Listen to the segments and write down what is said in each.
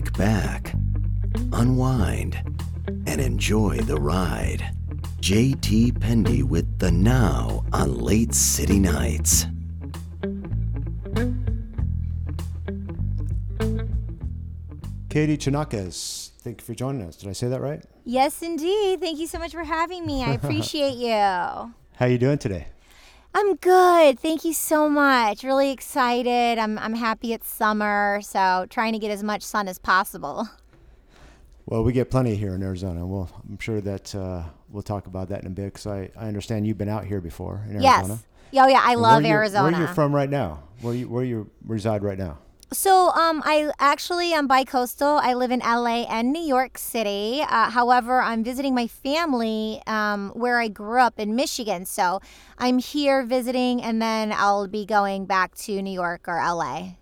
kick back, unwind, and enjoy the ride. JT Pendy with the Now on Late City Nights. Katie Chonacas, thank you for joining us. Did I say that right? Yes, indeed. Thank you so much for having me. I appreciate you. How you doing today? I'm good. Thank you so much. Really excited. I'm I'm happy it's summer, so trying to get as much sun as possible. Well, we get plenty here in Arizona. Well, I'm sure that uh, we'll talk about that in a bit because I, I understand you've been out here before in Arizona. Yes. Oh yeah, I And love where Arizona. Where you from right now? Where you where you reside right now? So, um, I actually am bi-coastal. I live in LA and New York City. Uh, however, I'm visiting my family um, where I grew up in Michigan. So, I'm here visiting, and then I'll be going back to New York or LA.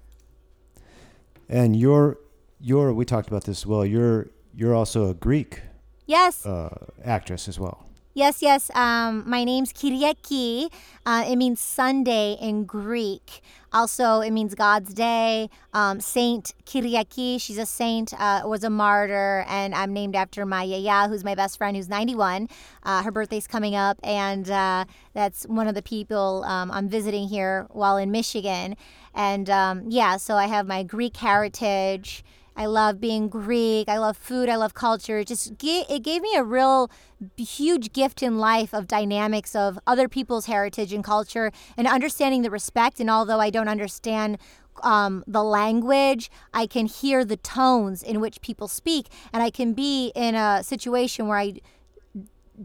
And you're you're we talked about this as well. You're you're also a Greek Yes, uh, actress as well. yes, yes. Um, my name's Kyriaki. Uh, it means Sunday in Greek. Also, it means God's day. Um, saint Kyriaki, she's a saint, uh, was a martyr, and I'm named after my yaya, who's my best friend, who's 91. Uh, her birthday's coming up, and uh, that's one of the people um, I'm visiting here while in Michigan. And um, yeah, so I have my Greek heritage. I love being Greek. I love food. I love culture. It just it gave me a real huge gift in life of dynamics of other people's heritage and culture and understanding the respect. And although I don't understand um, the language, I can hear the tones in which people speak, and I can be in a situation where I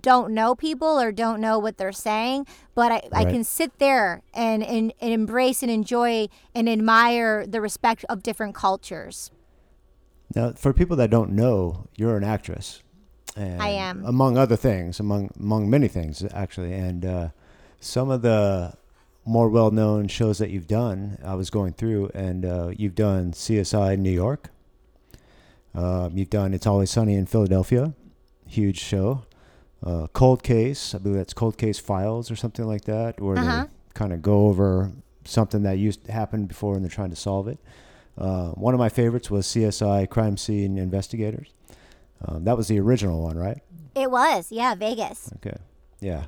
don't know people or don't know what they're saying, but I, I can sit there and, and, and embrace and enjoy and admire the respect of different cultures. Now, for people that don't know, you're an actress. And I am. Among other things, among among many things actually, and uh, some of the more well-known shows that you've done, I was going through, and uh, you've done CSI New York. Um, you've done It's Always Sunny in Philadelphia, huge show. Uh, Cold Case, I believe that's Cold Case Files or something like that, where Uh-huh. they kind of go over something that used to happen before and they're trying to solve it. Uh, one of my favorites was CSI Crime Scene Investigators. Um, that was the original one, right? It was, yeah, Vegas. Okay, yeah.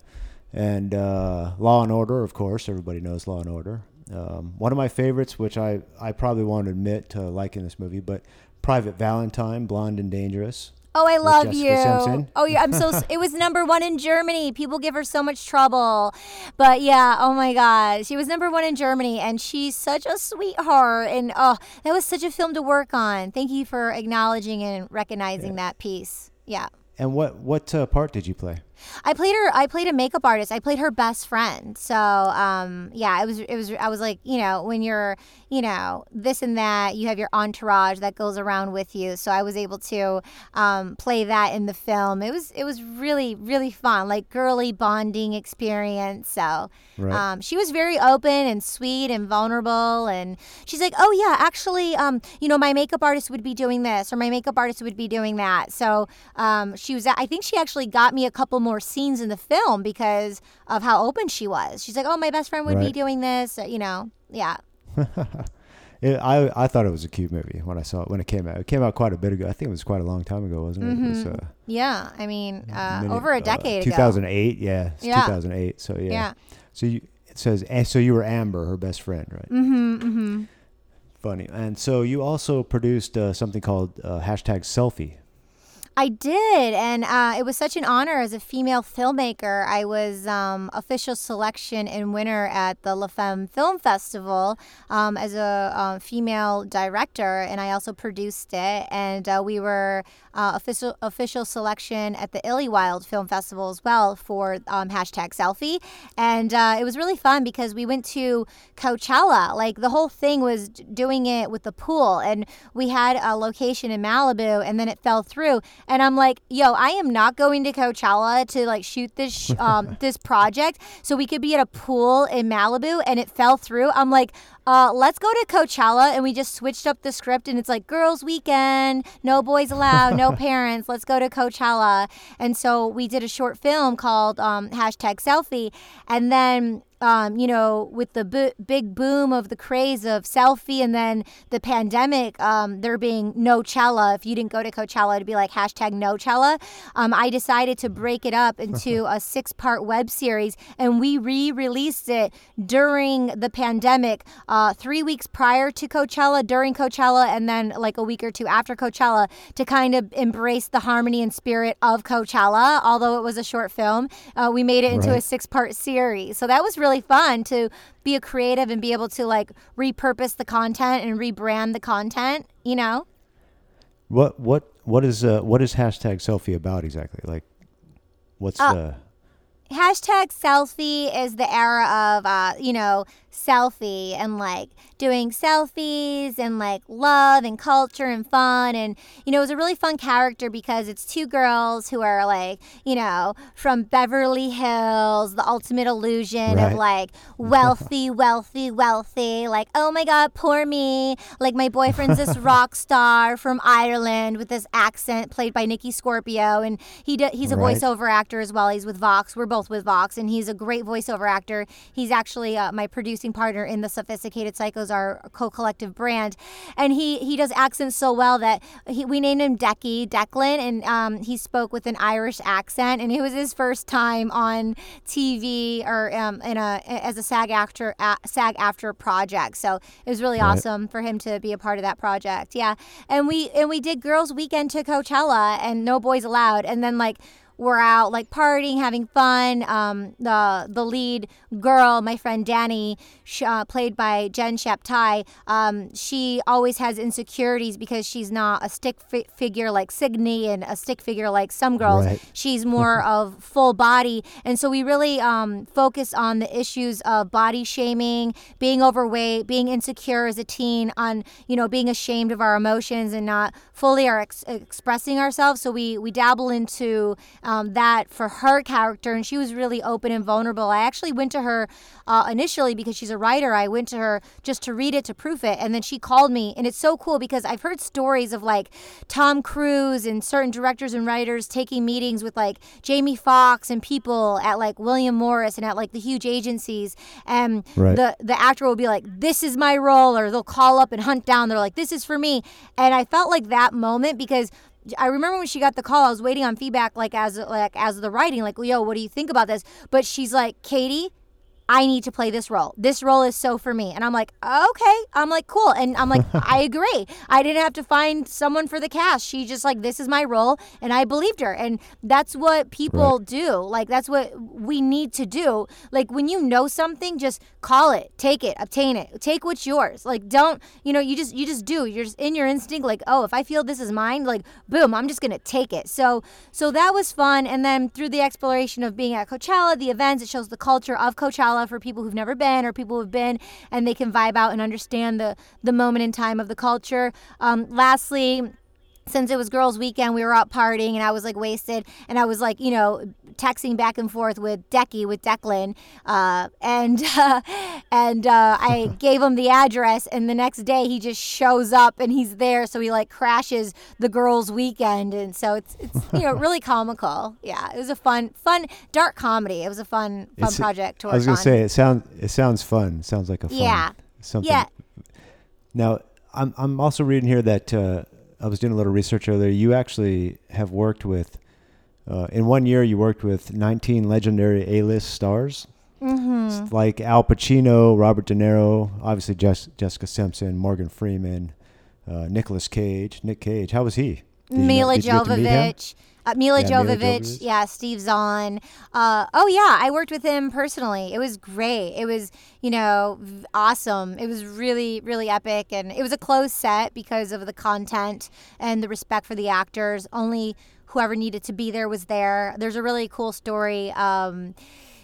And uh, Law and Order, of course, everybody knows Law and Order. Um, one of my favorites, which I, I probably won't admit to liking this movie, but Private Valentine, Blonde and Dangerous. Oh, I love you. Simpson. Oh, yeah, I'm so. it was number one in Germany. People give her so much trouble, but yeah. Oh my God, she was number one in Germany, and she's such a sweetheart. And oh, that was such a film to work on. Thank you for acknowledging and recognizing that piece. Yeah. And what what uh, part did you play? I played her. I played a makeup artist. I played her best friend. So, um, yeah, it was. It was. I was like, you know, when you're, you know, this and that, you have your entourage that goes around with you. So I was able to um, play that in the film. It was. It was really, really fun. Like girly bonding experience. So, Right. um, she was very open and sweet and vulnerable. And she's like, oh yeah, actually, um, you know, my makeup artist would be doing this, or my makeup artist would be doing that. So um, she was. I think she actually got me a couple more scenes in the film because of how open she was. She's like, oh, my best friend would be doing this. uh, You know, yeah. It, I I thought it was a cute movie when I saw it when it came out. It came out quite a bit ago. I think it was quite a long time ago, wasn't it? It was uh, Yeah, I mean, uh, many- over a uh, decade ago. 2008, yeah, Yeah. 2008. So yeah. Yeah. So you it says so you were Amber, her best friend, right? Mm-hmm. Mm-hmm. Funny. And so you also produced uh, something called uh, hashtag selfie. I did, and uh, it was such an honor as a female filmmaker. I was um, official selection and winner at the La Femme Film Festival um, as a um, female director, and I also produced it. And uh, we were uh, official official selection at the Idyllwild Film Festival as well for um, hashtag selfie, and uh, it was really fun because we went to Coachella. Like the whole thing was doing it with the pool, and we had a location in Malibu, and then it fell through. And I'm like, yo, I am not going to Coachella to like shoot this sh- um, this project so we could be at a pool in Malibu, and it fell through. I'm like, uh, let's go to Coachella, and we just switched up the script, and it's like girls' weekend, no boys allowed, no parents. Let's go to Coachella, and so we did a short film called um, hashtag Selfie, and then um, you know, with the b- big boom of the craze of selfie and then the pandemic, um, there being no Chella. If you didn't go to Coachella, it'd be like hashtag no Chella. Um, I decided to break it up into a six part web series and we re released it during the pandemic, uh, three weeks prior to Coachella, during Coachella, and then like a week or two after Coachella to kind of embrace the harmony and spirit of Coachella. Although it was a short film, uh, we made it into a six part series. So that was really fun to be a creative and be able to like repurpose the content and rebrand the content, you know? What what what is uh, what is hashtag selfie about exactly? Like, what's Uh, the hashtag selfie is the era of uh, you know selfie and like doing selfies and like love and culture and fun. And you know it was a really fun character because it's two girls who are like you know from beverly hills the ultimate illusion of like wealthy wealthy wealthy. Like oh my god poor me. Like my boyfriend's this rock star from ireland with this accent played by nikki scorpio. And he he's a Right. voiceover actor as well. He's with vox. We're both with vox. And he's a great voiceover actor. He's actually uh, my producing partner in the sophisticated psychos our co-collective brand. And he he does accents so well that he, we named him decky declan and um, he spoke with an irish accent and it was his first time on tv or um, in a as a SAG-AFTRA, sag after project. So it was really Right. awesome for him to be a part of that project. Yeah. And we and we did girls weekend to coachella and no boys allowed. And then like we're out like partying, having fun. Um, the the lead girl, my friend Danny, sh- uh, played by Jen Shaptai, um, she always has insecurities because she's not a stick fi- figure like Signy and a stick figure like some girls. Right. She's more of full body, and so we really um, focus on the issues of body shaming, being overweight, being insecure as a teen, on you know being ashamed of our emotions and not fully are ex- expressing ourselves. So we we dabble into um, that for her character, and she was really open and vulnerable. I actually went to her uh, initially because she's a writer. I went to her just to read it to proof it, and then she called me, and it's so cool because I've heard stories of like Tom Cruise and certain directors and writers taking meetings with like Jamie Foxx and people at like William Morris and at like the huge agencies, and Right. the the actor will be like, "This is my role," or they'll call up and hunt down. They're like, "This is for me," and I felt like that moment because. I remember when she got the call, I was waiting on feedback, like as like as the writing, like, yo, what do you think about this? But she's like, Katie, I need to play this role. This role is so for me. And I'm like, okay. I'm like, cool. And I'm like, I agree. I didn't have to find someone for the cast. She just like, this is my role. And I believed her. And that's what people do. Like, that's what we need to do. Like, when you know something, just call it, take it, obtain it, take what's yours. Like, don't, you know, you just, you just do. You're just in your instinct, like, oh, if I feel this is mine, like, boom, I'm just going to take it. So, so that was fun. And then through the exploration of being at Coachella, the events, it shows the culture of Coachella for people who've never been or people who've been, and they can vibe out and understand the the moment in time of the culture. Um, lastly. Since it was girls' weekend, we were out partying, and I was like wasted, and I was like, you know, texting back and forth with Decky, with Declan, uh, and uh, and uh, I gave him the address, and the next day he just shows up and he's there, so he like crashes the girls' weekend, and so it's it's you know really comical. Yeah, it was a fun fun dark comedy. It was a fun fun It's- project to work I was gonna on. say it sounds it sounds fun. Sounds like a fun Yeah. something. Yeah. Now I'm I'm also reading here that uh, I was doing a little research earlier. You actually have worked with uh, in one year you worked with 19 legendary A-list stars. Mm-hmm. like Al Pacino, Robert De Niro, obviously Jess, Jessica Simpson, Morgan Freeman, uh, Nicolas Cage. Nick Cage, how was he? Did know- Mila you get to meet him? Jovovich. Uh, Mila Yeah, Mila Jovovich, Jovovich. yeah, Steve Zahn. Uh, oh yeah, I worked with him personally. It was great. It was, you know, awesome. It was really, really epic, and it was a closed set because of the content and the respect for the actors. Only whoever needed to be there was there. There's a really cool story. Um,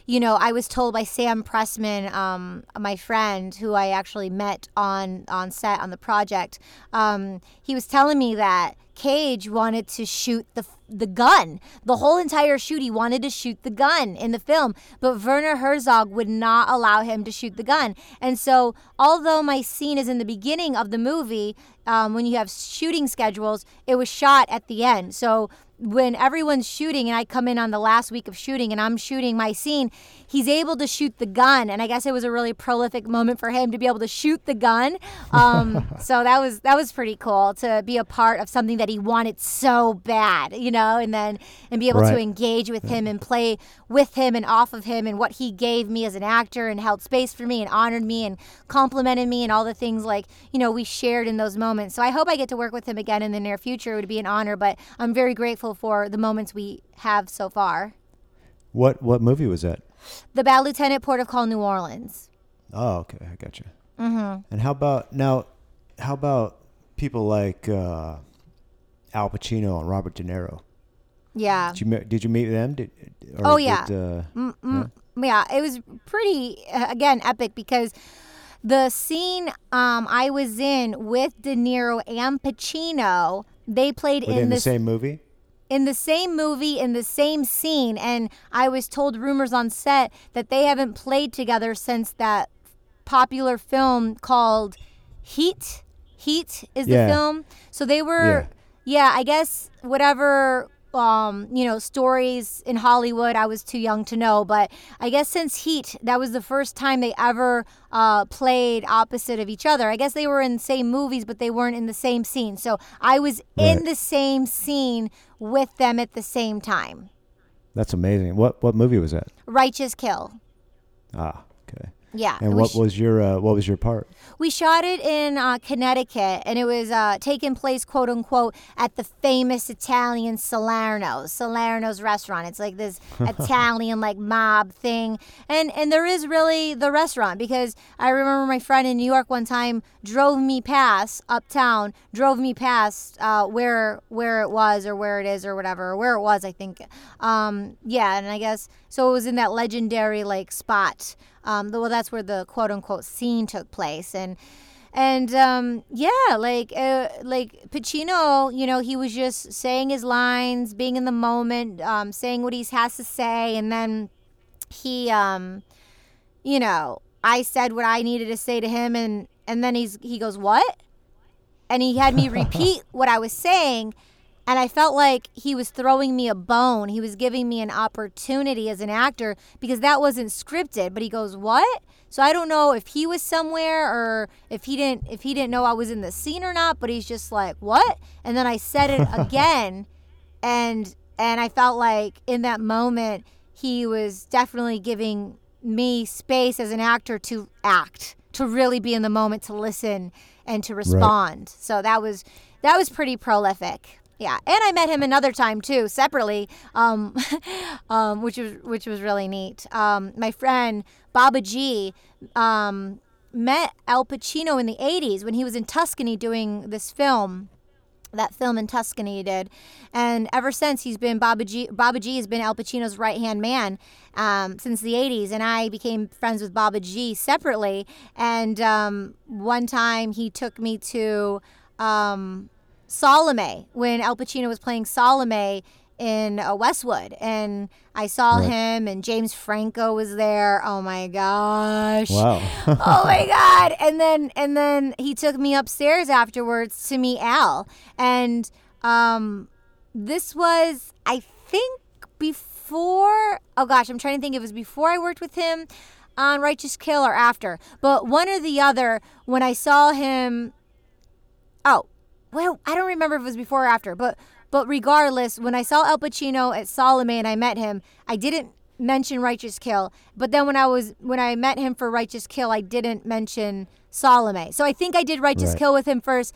you know, I was told by Sam Pressman, um, my friend, who I actually met on on set on the project. Um, he was telling me that Cage wanted to shoot the the gun. The whole entire shoot, he wanted to shoot the gun in the film, but Werner Herzog would not allow him to shoot the gun. And so, although my scene is in the beginning of the movie, um, when you have shooting schedules, it was shot at the end. So when everyone's shooting and I come in on the last week of shooting and I'm shooting my scene, he's able to shoot the gun, and I guess it was a really prolific moment for him to be able to shoot the gun. Um, so that was that was pretty cool to be a part of something that he wanted so bad, you know, and then and be able Right. to engage with him and play with him and off of him and what he gave me as an actor and held space for me and honored me and complimented me and all the things like you know we shared in those moments. So I hope I get to work with him again in the near future. It would be an honor, but I'm very grateful for the moments we have so far. What what movie was that? The Bad Lieutenant, Port of Call, New Orleans. Oh, okay, I got you. Mm-hmm. And how about now? How about people like uh, Al Pacino and Robert De Niro? Yeah. Did you did you meet them? Did, or Oh, yeah. Did, uh, Mm, mm, yeah, it was pretty uh, again epic because the scene um, I was in with De Niro and Pacino, they played were they in in the same movie? In the same movie in the same scene and I was told rumors on set that they haven't played together since that popular film called Heat. Heat is Yeah. the film. So they were yeah, I guess whatever um, you know, stories in Hollywood I was too young to know, but I guess since Heat, that was the first time they ever uh, played opposite of each other. I guess they were in the same movies, but they weren't in the same scene. So I was in the same scene with them at the same time. That's amazing. What what movie was that? Righteous Kill. Ah, okay. Yeah. And what sh- was your uh, what was your part? We shot it in uh, Connecticut, and it was uh, taking place, quote unquote, at the famous Italian Salerno's Salerno's restaurant. It's like this Italian like mob thing, and and there is really the restaurant because I remember my friend in New York one time drove me past uptown, drove me past uh, where where it was or where it is or whatever, or where it was, I think. Um, yeah, and I guess so. It was in that legendary like spot. Um, well, that's where the quote unquote scene took place, and and um, yeah, like uh, like Pacino, you know, he was just saying his lines, being in the moment, um, saying what he has to say, and then he, um, you know, I said what I needed to say to him, and and then he's he goes what, and he had me repeat what I was saying. And I felt like he was throwing me a bone. He was giving me an opportunity as an actor because that wasn't scripted. But he goes, "What?" So I don't know if he was somewhere or if he didn't if he didn't know I was in the scene or not. But he's just like, "What?" And then I said it again, and and I felt like in that moment he was definitely giving me space as an actor to act, to really be in the moment, to listen and to respond. So that was that was pretty prolific. Yeah, and I met him another time too, separately, um, um, which was which was really neat. Um, my friend Baba G um, met Al Pacino in the '80s when he was in Tuscany doing this film that film in Tuscany he did, and ever since he's been Baba G. Baba G has been Al Pacino's right hand man um, since the '80s, and I became friends with Baba G separately. And um, one time he took me to um, Salome when Al Pacino was playing Salome in uh, Westwood, and I saw Right. him, and James Franco was there. Oh my gosh! Wow. oh my god and then and then he took me upstairs afterwards to meet al and um this was i think before oh gosh i'm trying to think if it was before i worked with him on righteous kill or after but one or the other when i saw him oh well i don't remember if it was before or after but but regardless when i saw al pacino at salome and i met him i didn't mention righteous kill but then when i was when i met him for righteous kill i didn't mention salome. So i think i did righteous Right. kill with him first.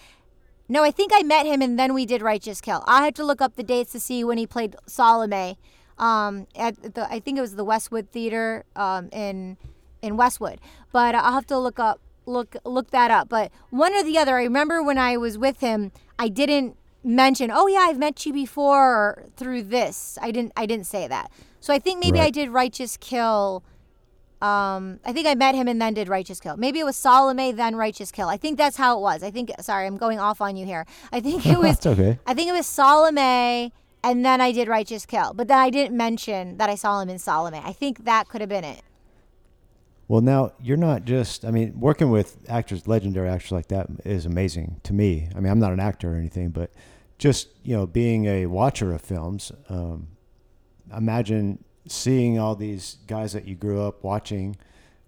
No i think i met him and then we did righteous kill. I had to look up the dates to see when he played salome um at the i think it was the westwood theater um in in westwood. But i'll have to look up look look that up. But one or the other i remember when i was with him i didn't mention oh yeah i've met you before through this. I didn't i didn't say that. So i think maybe i did righteous kill um i think i met him and then did righteous kill. Maybe it was salome then righteous kill. I think that's how it was. I think sorry i'm going off on you here. I think it was okay. i think it was salome and then i did righteous kill. But then i didn't mention that i saw him in salome. I think that could have been it Well, now you're not just. I mean, working with actors, legendary actors like that is amazing to me. I mean, I'm not an actor or anything, but just you know being a watcher of films, um, imagine seeing all these guys that you grew up watching,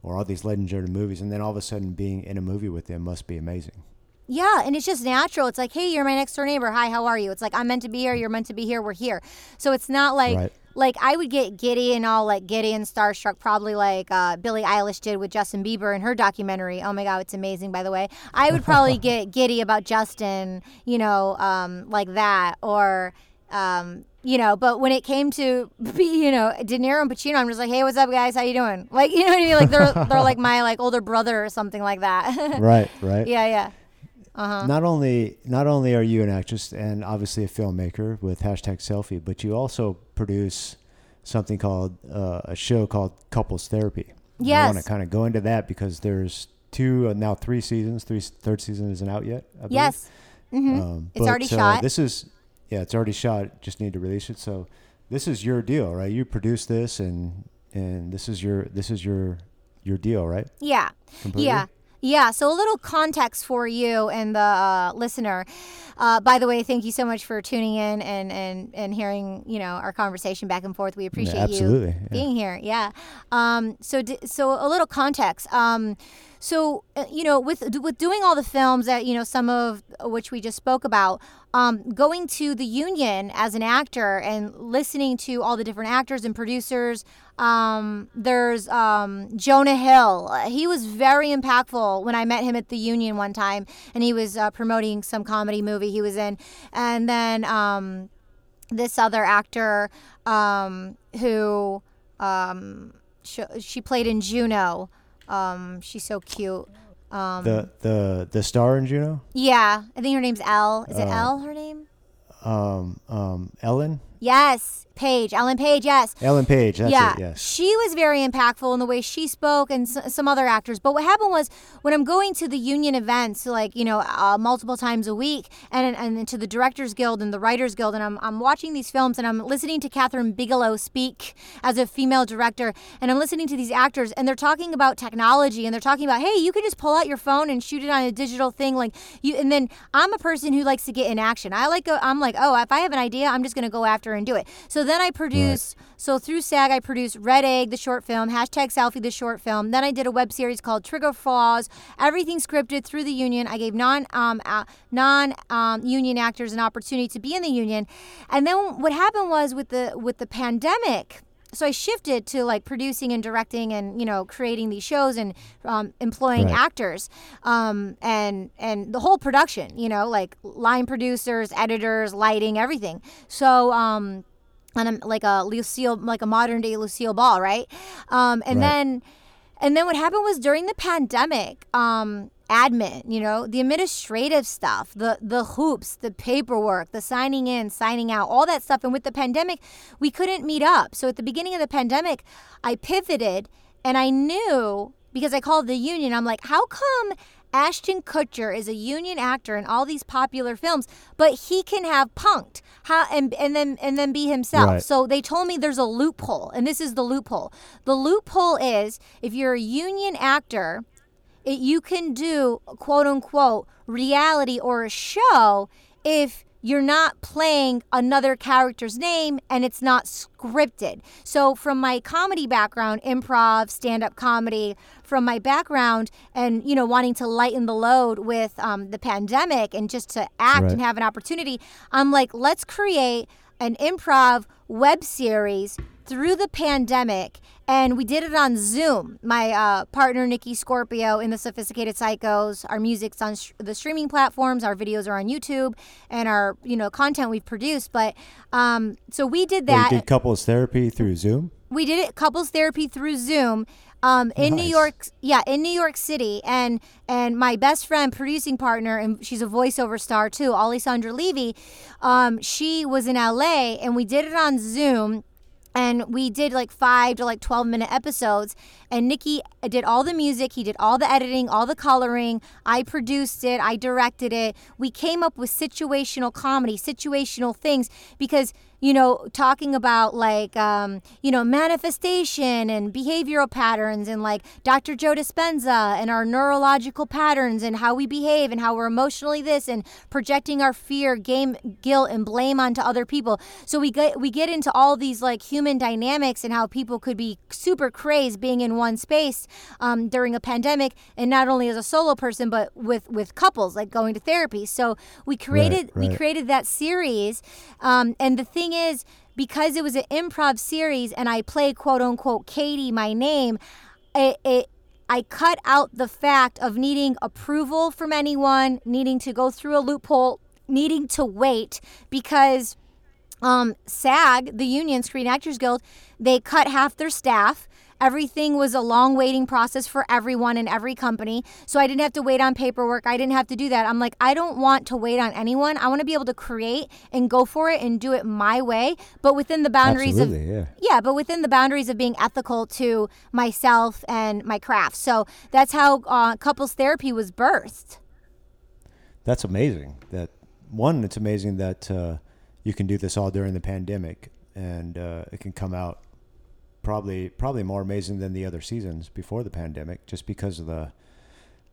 or all these legendary movies, and then all of a sudden being in a movie with them must be amazing. Yeah, and it's just natural. It's like, hey, you're my next door neighbor. Hi, how are you? It's like I'm meant to be here. You're meant to be here. We're here. So it's not like Right. Like I would get giddy and all like giddy and starstruck, probably like uh, Billie Eilish did with Justin Bieber in her documentary. Oh my God, it's amazing. By the way, I would probably get giddy about Justin, you know, um, like that or. Um, you know, but when it came to be, you know, De Niro and Pacino, I'm just like, hey, what's up, guys? How you doing? Like, you know what I mean? Like they're they're like my like older brother or something like that. right, right. yeah, yeah. Uh-huh. Not only not only are you an actress and obviously a filmmaker with hashtag selfie, but you also produce something called uh, a show called Couples Therapy. And I want to kind of go into that because there's two uh, now three seasons. Three third season isn't out yet. Yes. hmm Um, It's already uh, shot. This is yeah, it's already shot. Just need to release it. So this is your deal, right? You produce this, and and this is your this is your your deal, right? Yeah. Completely? Yeah. Yeah. So a little context for you and the uh, listener. Uh, by the way, thank you so much for tuning in and, and, and hearing, you know, our conversation back and forth. We appreciate absolutely, you yeah. being here. Yeah. Um, so, d- so a little context. Um, so, uh, you know, with, with doing all the films that, you know, some of which we just spoke about, um, going to the union as an actor and listening to all the different actors and producers. Um, there's um, Jonah Hill. He was very impactful when I met him at the union one time, and he was uh, promoting some comedy movie he was in. And then um, this other actor um, who um, sh- she played in Juno. Um, she's so cute. Um, The the the star in Juno, yeah, I think her name's Elle. Is it Uh, Elle? Her name? um, um, Ellen Yes, Page. Ellen Page. Yes. Ellen Page. That's yeah, it. Yes. she was very impactful in the way she spoke, and s- some other actors. But what happened was when I'm going to the union events, like you know, uh, multiple times a week, and and to the Directors Guild and the Writers Guild, and I'm I'm watching these films, and I'm listening to Kathryn Bigelow speak as a female director, and I'm listening to these actors, and they're talking about technology, and they're talking about, hey, you can just pull out your phone and shoot it on a digital thing, like you. And then I'm a person who likes to get in action. I like, a, I'm like, oh, if I have an idea, I'm just gonna go after and do it. So then I produce. So through SAG, I produced Red Egg, the short film, hashtag Selfie, the short film. Then I did a web series called Trigger Flaws. Everything scripted through the union. I gave non um, uh, non um, union actors an opportunity to be in the union. And then what happened was with the with the pandemic. So I shifted to like producing and directing and you know creating these shows and um, employing Right. actors um, and and the whole production. You know like line producers, editors, lighting, everything. So. Um, and I'm like a Lucille, like a modern day Lucille Ball, right? Um, and Right. then, and then what happened was during the pandemic, um, admin, you know, the administrative stuff, the the hoops, the paperwork, the signing in, signing out, all that stuff. And with the pandemic, we couldn't meet up. So at the beginning of the pandemic, I pivoted, and I knew because I called the union. I'm like, how come? Ashton Kutcher is a union actor in all these popular films, but he can have Punk'd. How and and then and then be himself. Right. So they told me there's a loophole, and this is the loophole. The loophole is if you're a union actor, it, you can do quote unquote reality or a show if you're not playing another character's name and it's not scripted. So, from my comedy background, improv, stand up comedy, from my background, and you know, wanting to lighten the load with um, the pandemic and just to act Right. and have an opportunity, I'm like, let's create an improv web series through the pandemic and we did it on zoom my uh, partner nikki scorpio in the sophisticated psychos our music's on sh- the streaming platforms our videos are on youtube and our you know content we've produced but um, so we did Wait, that did couples therapy through Zoom. we did it couples therapy through zoom um, in new york yeah in new york city and and my best friend producing partner and she's a voiceover star too alessandra levy um, she was in la and we did it on zoom and we did like five to like 12 minute episodes and Nikki did all the music, he did all the editing, all the coloring. I produced it, I directed it. We came up with situational comedy, situational things because you know, talking about like, um, you know, manifestation and behavioral patterns and like Dr. Joe Dispenza and our neurological patterns and how we behave and how we're emotionally this and projecting our fear, game, guilt, and blame onto other people. So we get we get into all these like human dynamics and how people could be super crazed being in one space um, during a pandemic, and not only as a solo person but with with couples like going to therapy. So we created Right, we created that series, um, and the thing is because it was an improv series and I play quote unquote Katie, my name, it, it I cut out the fact of needing approval from anyone, needing to go through a loophole, needing to wait because um, SAG, the union Screen Actors Guild, they cut half their staff. Everything was a long waiting process for everyone in every company. So I didn't have to wait on paperwork. I didn't have to do that. I'm like, I don't want to wait on anyone. I want to be able to create and go for it and do it my way, but within the boundaries of yeah. yeah, but within the boundaries of being ethical to myself and my craft. So that's how uh, couples therapy was birthed. That's amazing. That one, it's amazing that uh, you can do this all during the pandemic, and uh, it can come out probably probably more amazing than the other seasons before the pandemic, just because of the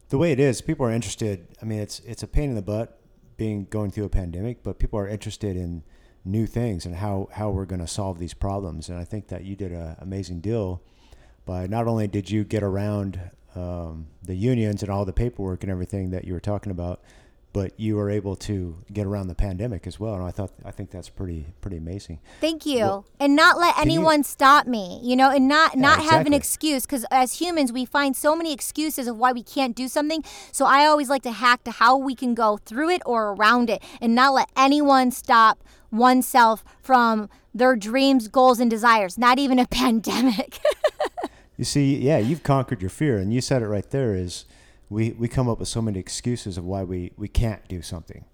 the way it is. People are interested. I mean, it's it's a pain in the butt being going through a pandemic, but people are interested in new things and how how we're going to solve these problems. And I think that you did an amazing deal by not only did you get around um, the unions and all the paperwork and everything that you were talking about, but you were able to get around the pandemic as well. And I thought I think that's pretty pretty amazing. Thank you. Well, and not let can you- anyone stop me, you know, and not not have an excuse cuz as humans we find so many excuses of why we can't do something. So I always like to hack to how we can go through it or around it and not let anyone stop oneself from their dreams, goals and desires, not even a pandemic. You see, yeah, you've conquered your fear, and you said it right there. Is we we come up with so many excuses of why we we can't do something,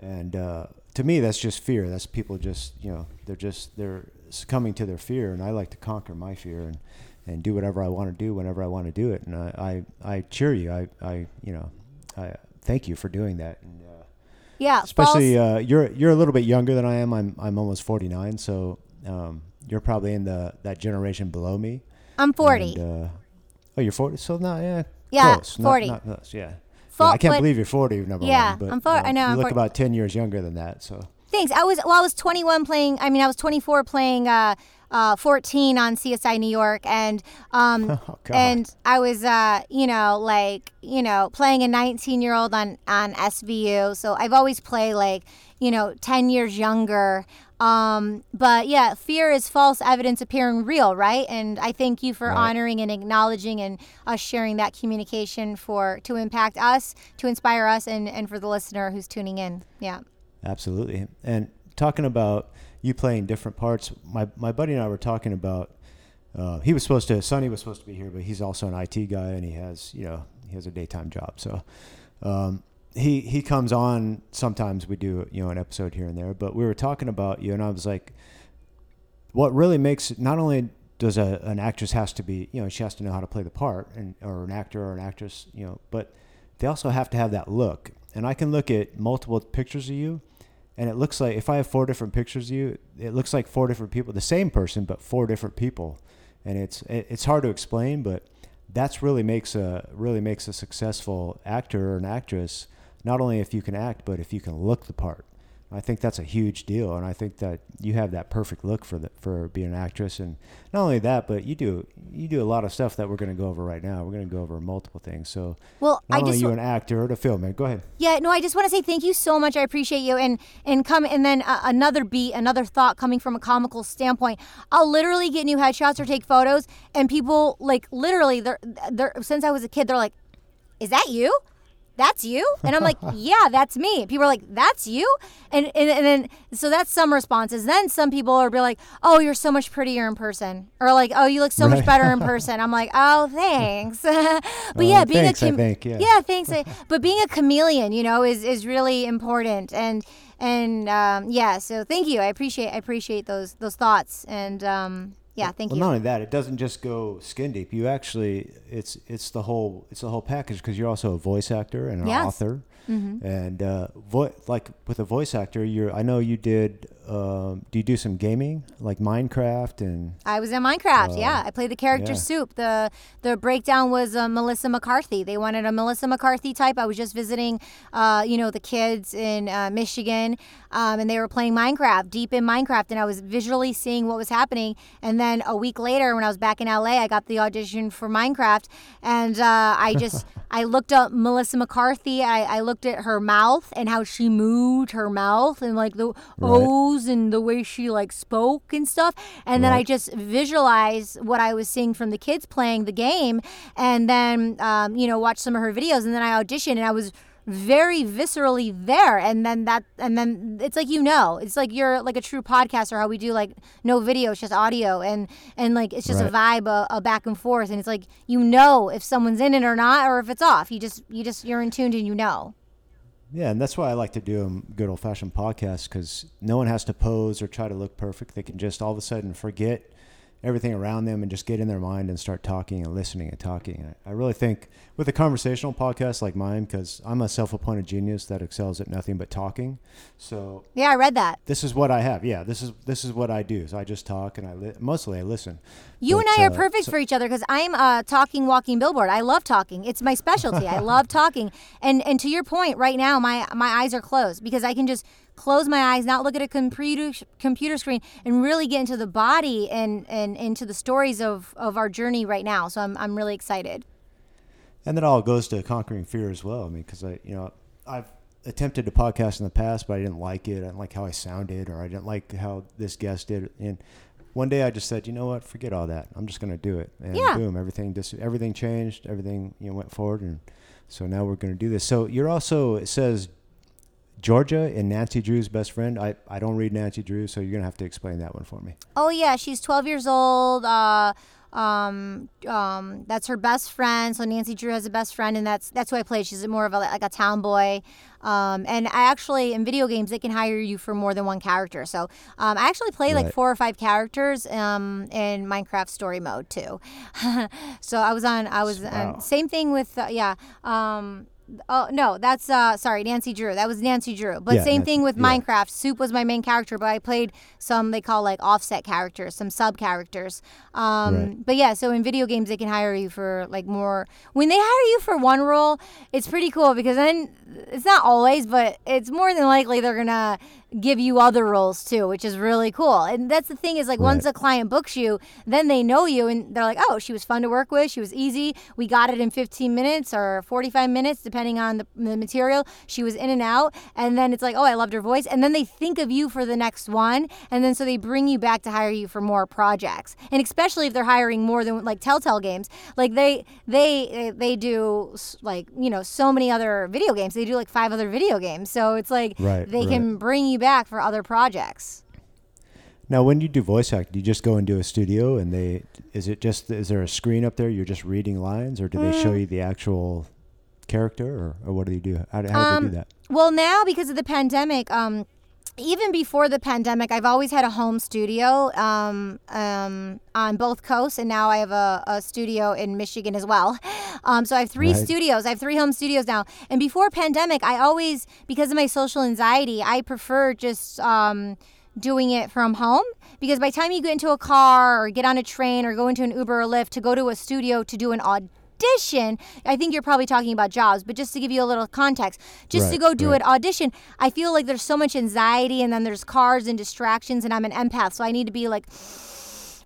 and uh, to me, that's just fear. That's people just you know they're just they're succumbing to their fear, and I like to conquer my fear and and do whatever I want to do whenever I want to do it, and I I, I cheer you. I I you know I thank you for doing that. And, uh, yeah, especially uh, you're you're a little bit younger than I am. I'm I'm almost 49, so um, you're probably in the that generation below me. I'm 40. And, uh, oh, you're 40. So not yeah. Yeah, close. Not- 40. Not, close. Yeah. Fo- yeah. I can't but- believe you're 40. Number Yeah, one. But, I'm uh, I know, You I'm look for- about 10 years younger than that. So Thanks. I was well. I was 21 playing. I mean, I was 24 playing uh, uh, 14 on CSI New York, and um, Oh, God. and I was uh, you know like you know playing a 19 year old on on SVU. So I've always played like you know 10 years younger. Um, but yeah, fear is false evidence appearing real, right? And I thank you for Right. honoring and acknowledging and us sharing that communication for to impact us, to inspire us, and and for the listener who's tuning in. Yeah. absolutely. And talking about you playing different parts, my my buddy and I were talking about. Uh, he was supposed to. Sonny was supposed to be here, but he's also an IT guy, and he has you know he has a daytime job. So um, he he comes on sometimes. We do you know an episode here and there, but we were talking about you, and I was like, what really makes not only does a, an actress has to be you know she has to know how to play the part and or an actor or an actress you know but they also have to have that look and i can look at multiple pictures of you and it looks like if i have four different pictures of you it looks like four different people the same person but four different people and it's it, it's hard to explain but that's really makes a really makes a successful actor or an actress not only if you can act but if you can look the part I think that's a huge deal, and I think that you have that perfect look for the, for being an actress. And not only that, but you do you do a lot of stuff that we're going to go over right now. We're going to go over multiple things. So Well, not I only just you an actor or a filmmaker. Go ahead. Yeah, no, I just want to say thank you so much. I appreciate you. And and come and then uh, another beat, another thought coming from a comical standpoint. I'll literally get new headshots or take photos, and people like literally, they're they're since I was a kid, they're like, "Is that you?" That's you, and I'm like, yeah, that's me. People are like, that's you, and and, and then so that's some responses. Then some people are be like, oh, you're so much prettier in person, or like, oh, you look so much better in person. I'm like, oh, thanks. but Oh, yeah, being thanks, a com- think, yeah. yeah, thanks. But being a chameleon, you know, is is really important. And and um, yeah, so thank you. I appreciate I appreciate those those thoughts. And um, Yeah, thank well, you. Well, not only that, it doesn't just go skin deep. You actually, it's it's the whole it's the whole package because you're also a voice actor and an Yes. author, Mm-hmm. and uh, vo- like with a voice actor, you're. I know you did. Um, do you do some gaming like Minecraft and? I was in Minecraft. Uh, yeah, I played the character yeah. Soup. the The breakdown was uh, Melissa McCarthy. They wanted a Melissa McCarthy type. I was just visiting, uh, you know, the kids in uh, Michigan, um, and they were playing Minecraft, deep in Minecraft, and I was visually seeing what was happening. And then a week later, when I was back in LA, I got the audition for Minecraft, and uh, I just I looked up Melissa McCarthy. I, I looked at her mouth and how she moved her mouth and like the O's and the way she like spoke and stuff. And then I just visualize what I was seeing from the kids playing the game, and then um, you know watch some of her videos, and then I auditioned, and I was very viscerally there. And then that and then it's like you know it's like you're like a true podcaster how we do like no video it's just audio. And and like it's just a vibe a, a back and forth. And it's like you know if someone's in it or not or if it's off. You just you just you're in tuned and you know Yeah, and that's why I like to do them good old fashioned podcasts because no one has to pose or try to look perfect. They can just all of a sudden forget everything around them and just get in their mind and start talking and listening and talking. I I really think with a conversational podcast like mine, because I'm a self appointed genius that excels at nothing but talking. So yeah i read that this is what I have. Yeah, this is this is what I do. So I just talk and I li- mostly I listen. You and But, I are uh, perfect so- for each other because I'm a talking, walking billboard. I love talking. It's my specialty. I love talking. And and to your point, right now my my eyes are closed because I can just close my eyes, not look at a computer computer screen, and really get into the body and and into the stories of of our journey right now. So I'm I'm really excited. And that all goes to conquering fear as well. I mean, because I, you know, I've attempted to podcast in the past, but I didn't like it. I didn't like how I sounded, or I didn't like how this guest did. And one day I just said, you know what, forget all that. I'm just going to do it. And Yeah. boom, everything just everything changed. Everything you know went forward, and so now we're going to do this. So you're also it says Georgia and Nancy Drew's best friend. I I don't read Nancy Drew, so you're going to have to explain that one for me. Oh yeah, she's 12 years old. Uh, um, um, that's her best friend. So Nancy Drew has a best friend, and that's that's who I play. She's more of a like a town boy. Um, and I actually in video games they can hire you for more than one character. So um, I actually play like four or five characters um, in Minecraft story mode too. so I was on. I was Wow. on, same thing with uh, yeah. Um, Oh no, that's uh sorry, Nancy Drew. That was Nancy Drew. But Yeah, same Nancy- thing with yeah. Minecraft. Soup was my main character, but I played some they call like offset characters, some sub characters. Um, Right. But yeah, so in video games they can hire you for like more. When they hire you for one role, it's pretty cool because then it's not always, but it's more than likely they're gonna give you other roles too, which is really cool. And that's the thing is like once a client books you, then they know you and they're like, oh, she was fun to work with. She was easy. We got it in 15 minutes or 45 minutes, depending on the, the material. She was in and out. And then it's like, oh, I loved her voice. And then they think of you for the next one. And then so they bring you back to hire you for more projects. And especially if they're hiring more than like Telltale games, like they, they, eh, they do like, you know, so many other video games. They do like five other video games. So it's like Right, they right. can bring you back for other projects. Now, when you do voice act, do you just go into a studio and they is it just is there a screen up there? You're just reading lines, or do they Mm. show you the actual character, or, or what do they do? How, do- how do they do that? Well, now because of the pandemic, um, even before the pandemic, I've always had a home studio um, um, on both coasts, and now I have a, a studio in Michigan as well. Um, so I have three Right. studios. I have three home studios now. And before pandemic, I always, because of my social anxiety, I prefer just um, doing it from home because by the time you get into a car or get on a train or go into an Uber or Lyft to go to a studio to do an audition, I think you're probably talking about jobs, but just to give you a little context, just to go do right. an audition, I feel like there's so much anxiety and then there's cars and distractions and I'm an empath, so I need to be like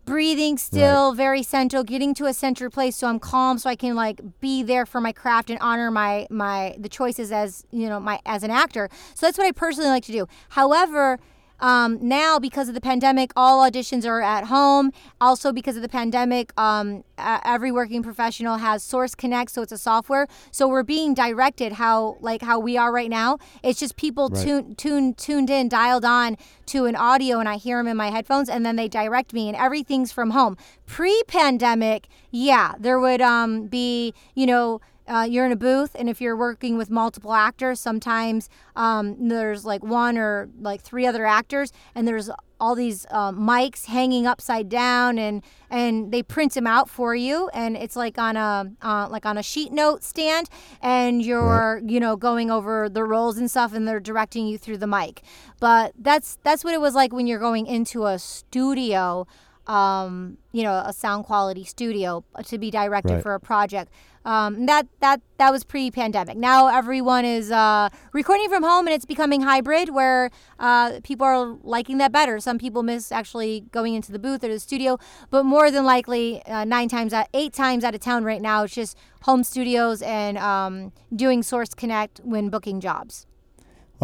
breathing still, very central, getting to a center place so I'm calm so I can like be there for my craft and honor my my the choices as, you know, my as an actor. So that's what I personally like to do. However, um, now because of the pandemic, all auditions are at home. Also because of the pandemic, um, every working professional has Source Connect, so it's a software. So we're being directed how like how we are right now. It's just people Right. tune tuned tuned in, dialed on to an audio, and I hear them in my headphones, and then they direct me, and everything's from home. Pre-pandemic, yeah, there would um, be you know uh, you're in a booth, and if you're working with multiple actors, sometimes um, there's like one or like three other actors, and there's all these uh, mics hanging upside down, and and they print them out for you, and it's like on a uh, like on a sheet note stand, and you're you know going over the roles and stuff, and they're directing you through the mic. But that's that's what it was like when you're going into a studio um, you know, a sound quality studio to be directed Right. for a project. Um, that that that was pre-pandemic. Now everyone is uh, recording from home, and it's becoming hybrid, where uh, people are liking that better. Some people miss actually going into the booth or the studio, but more than likely, uh, nine times out, eight times out of town right now, it's just home studios and um, doing Source Connect when booking jobs.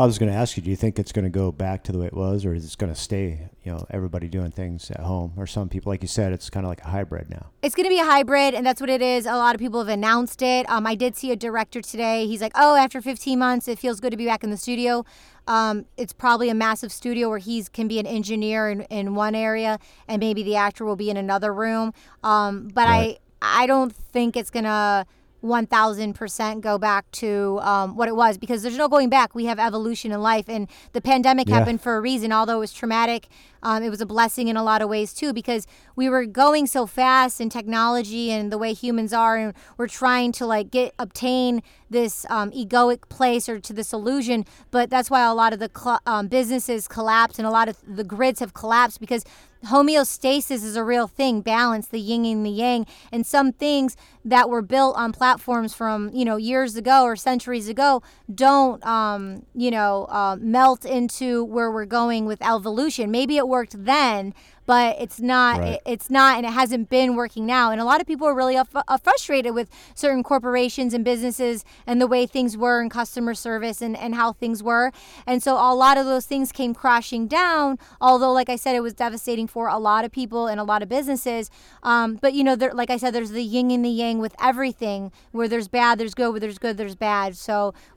Well, I was going to ask you, do you think it's going to go back to the way it was, or is it going to stay, you know, everybody doing things at home? Or some people, like you said, it's kind of like a hybrid now. It's going to be a hybrid, and that's what it is. A lot of people have announced it. Um, I did see a director today. He's like, "Oh, after 15 months, it feels good to be back in the studio." Um, it's probably a massive studio where he can be an engineer in, in one area, and maybe the actor will be in another room. Um, but Right. I I don't think it's gonna 1000% go back to um, what it was because there's no going back. We have evolution in life, and the pandemic Yeah. happened for a reason. Although it was traumatic, um, it was a blessing in a lot of ways too because we were going so fast in technology and the way humans are, and we're trying to like get obtain this um, egoic place or to this illusion. But that's why a lot of the cl- um, businesses collapsed and a lot of the grids have collapsed because homeostasis is a real thing balance the yin and the yang and some things that were built on platforms from you know years ago or centuries ago don't um, you know uh, melt into where we're going with evolution. Maybe it worked then but it's not Right. it- it's not and it hasn't been working now. And a lot of people are really uh, uh, frustrated with certain corporations and businesses and the way things were in customer service and, and how things were. And so a lot of those things came crashing down although like i said it was devastating for a lot of people and a lot of businesses. Um, but you know there, like i said there's the yin and the yang with everything where there's bad there's good where there's good there's bad. So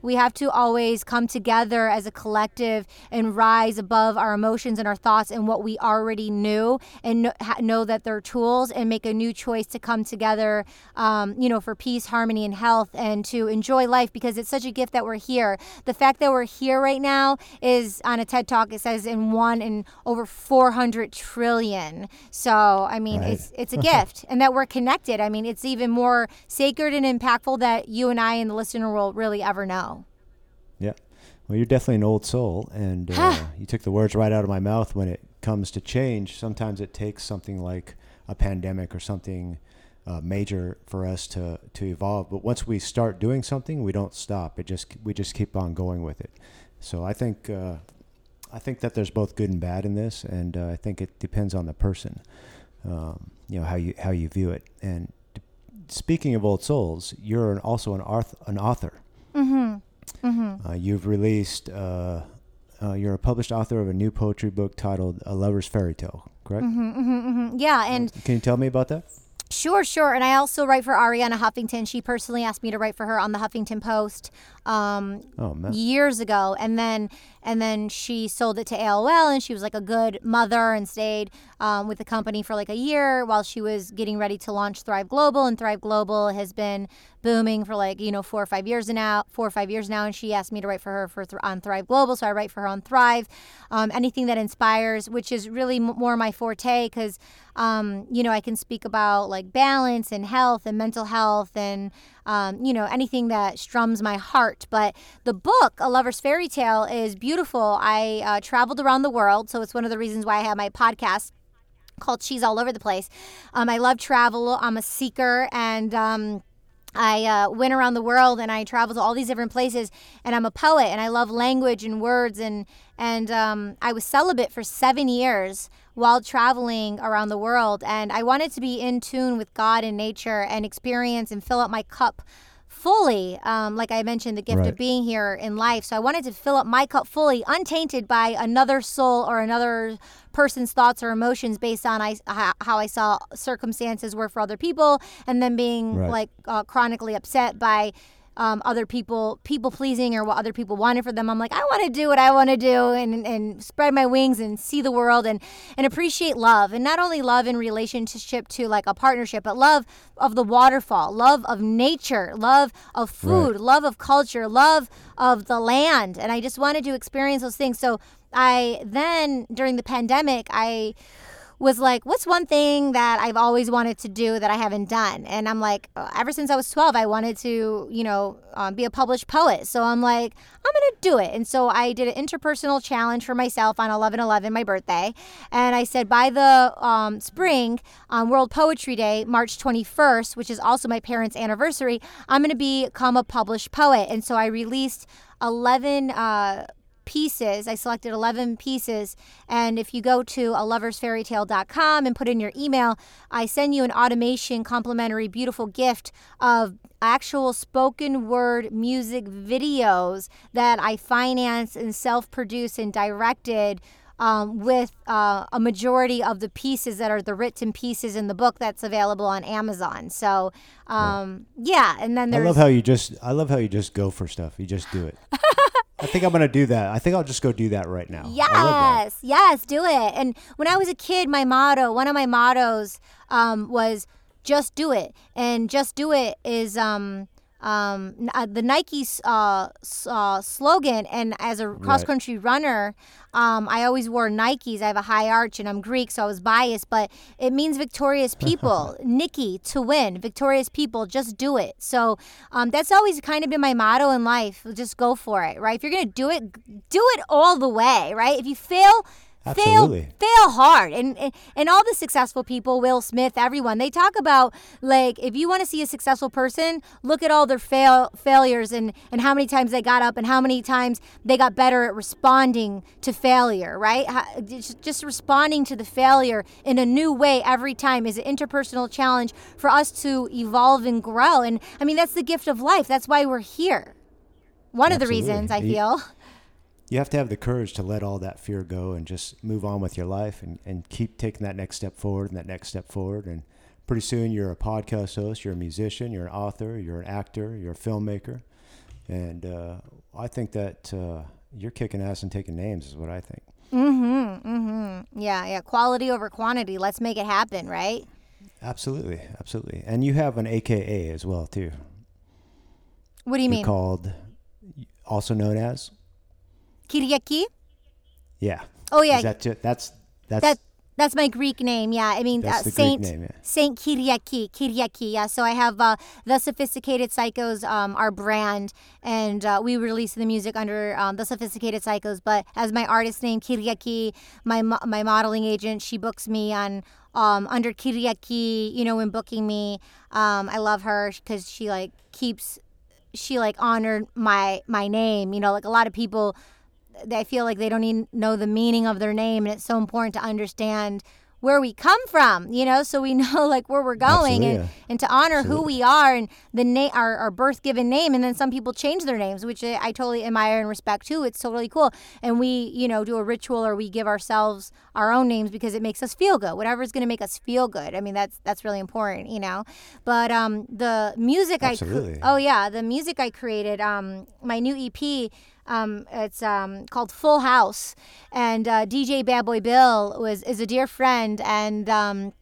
we have to always come together as a collective and rise above our emotions and our thoughts and what we already knew and know, know that they're tools and make a new choice to come together um, you know for peace harmony and health and to enjoy life because it's such a gift that we're here the fact that we're here right now is on a ted talk it says in one in over 400 trillion so i mean Right. it's it's a gift and that we're connected i mean it's even more sacred and impactful that you and i and the listener will really ever know Yeah. Well, you're definitely an old soul, and uh, you took the words right out of my mouth. When it comes to change, sometimes it takes something like a pandemic or something uh, major for us to to evolve. But once we start doing something, we don't stop. It just we just keep on going with it. So I think uh, I think that there's both good and bad in this, and uh, I think it depends on the person. Um, you know how you how you view it. And d- speaking of old souls, you're an, also an author, an author. mm-hmm mm-hmm Uh, you've released, uh, you're a published author of a new poetry book titled A Lover's Fairy Tale, correct? mm-hmm, mm-hmm, mm-hmm. yeah and Can you tell me about that? Sure, sure. And I also write for Arianna Huffington. She personally asked me to write for her on the Huffington Post um, Oh, years ago, and then and then she sold it to AOL, and she was like a good mother and stayed um, with the company for like a year while she was getting ready to launch Thrive Global. And Thrive Global has been booming for like you know four or five years now, four or five years now. And she asked me to write for her for on Thrive Global, so I write for her on Thrive. Um, anything that inspires, which is really m- more my forte, because um, you know I can speak about like balance and health and mental health and um, you know anything that strums my heart. But the book, A Lover's Fairy Tale, is beautiful. I uh, traveled around the world, so it's one of the reasons why I have my podcast called She's All Over the Place. Um, I love travel. I'm a seeker and. Um, I uh, went around the world and I traveled to all these different places. And I'm a poet and I love language and words. And and um, I was celibate for seven years while traveling around the world. And I wanted to be in tune with God and nature and experience and fill up my cup fully. Um, like I mentioned, the gift Right. of being here in life. So I wanted to fill up my cup fully, untainted by another soul or another person's thoughts or emotions based on I, how I saw circumstances were for other people, and then being Right. like uh, chronically upset by um, other people people pleasing or what other people wanted for them. I'm like, I want to do what I want to do and and spread my wings and see the world and and appreciate love and not only love in relationship to like a partnership, but love of the waterfall, love of nature, love of food, right. love of culture, love of the land, and I just wanted to experience those things. So I then during the pandemic, I was like, what's one thing that I've always wanted to do that I haven't done? And I'm like, uh, ever since I was 12, I wanted to, you know, um, be a published poet. So I'm like, I'm going to do it. And so I did an interpersonal challenge for myself on 11 11, my birthday. And I said, by the um, spring, on World Poetry Day, March 21st, which is also my parents' anniversary, I'm going to become a published poet. And so I released 11 uh, pieces. I selected 11 pieces. And if you go to a loversfairytale.com and put in your email, I send you an automation complimentary beautiful gift of actual spoken word music videos that I finance and self produce and directed. Um, with uh, a majority of the pieces that are the written pieces in the book that's available on Amazon. So, um, yeah, and then there's. I love how you just. I love how you just go for stuff. You just do it. I think I'm gonna do that. I think I'll just go do that right now. Yes, yes, do it. And when I was a kid, my motto, one of my mottos, um, was just do it. And just do it is um, um, uh, the Nike uh, uh, slogan. And as a cross country right. runner, um, I always wore Nikes. I have a high arch and I'm Greek, so I was biased, but it means victorious people. Nikki to win, victorious people, just do it. So um, that's always kind of been my motto in life. Just go for it, right? If you're going to do it, do it all the way, right? If you fail, Absolutely. Fail, fail hard. And, and and all the successful people, Will Smith, everyone, they talk about like if you want to see a successful person, look at all their fail failures and and how many times they got up and how many times they got better at responding to failure, right? How, just, responding to the failure in a new way every time is an interpersonal challenge for us to evolve and grow. And I mean, that's the gift of life. That's why we're here. One Absolutely. of the reasons I feel you have to have the courage to let all that fear go and just move on with your life and, and keep taking that next step forward and that next step forward. And pretty soon you're a podcast host, you're a musician, you're an author, you're an actor, you're a filmmaker. And uh, I think that uh, you're kicking ass and taking names is what I think. Mm-hmm. Mm-hmm. Yeah, yeah. Quality over quantity. Let's make it happen, right? Absolutely, absolutely. And you have an AKA as well too. What do you you're mean? Called, also known as Kyriaki? Yeah. Oh yeah. Is that that's that's that that's my Greek name. Yeah, I mean uh, Saint name, yeah. Saint Kyriaki. Kyriaki. Yeah. So I have uh, the Sophisticated Psychos, um, our brand, and uh, we release the music under um, the Sophisticated Psychos. But as my artist name Kyriaki, my my modeling agent, she books me on um, under Kyriaki. You know, when booking me, um, I love her because she like keeps she like honored my my name. You know, like a lot of people I feel like they don't even know the meaning of their name, and it's so important to understand where we come from, you know, so we know like where we're going and, and to honor Absolutely. who we are and the name our, our birth given name. And then some people change their names, which I, I, totally admire and respect too. It's totally cool. And we, you know, do a ritual or we give ourselves our own names because it makes us feel good. Whatever is going to make us feel good. I mean, that's that's really important, you know. But um, the music Absolutely. I oh yeah, the music I created, um, my new EP um, it's um, called Full House, and uh, DJ Bad Boy Bill was is a dear friend, and um,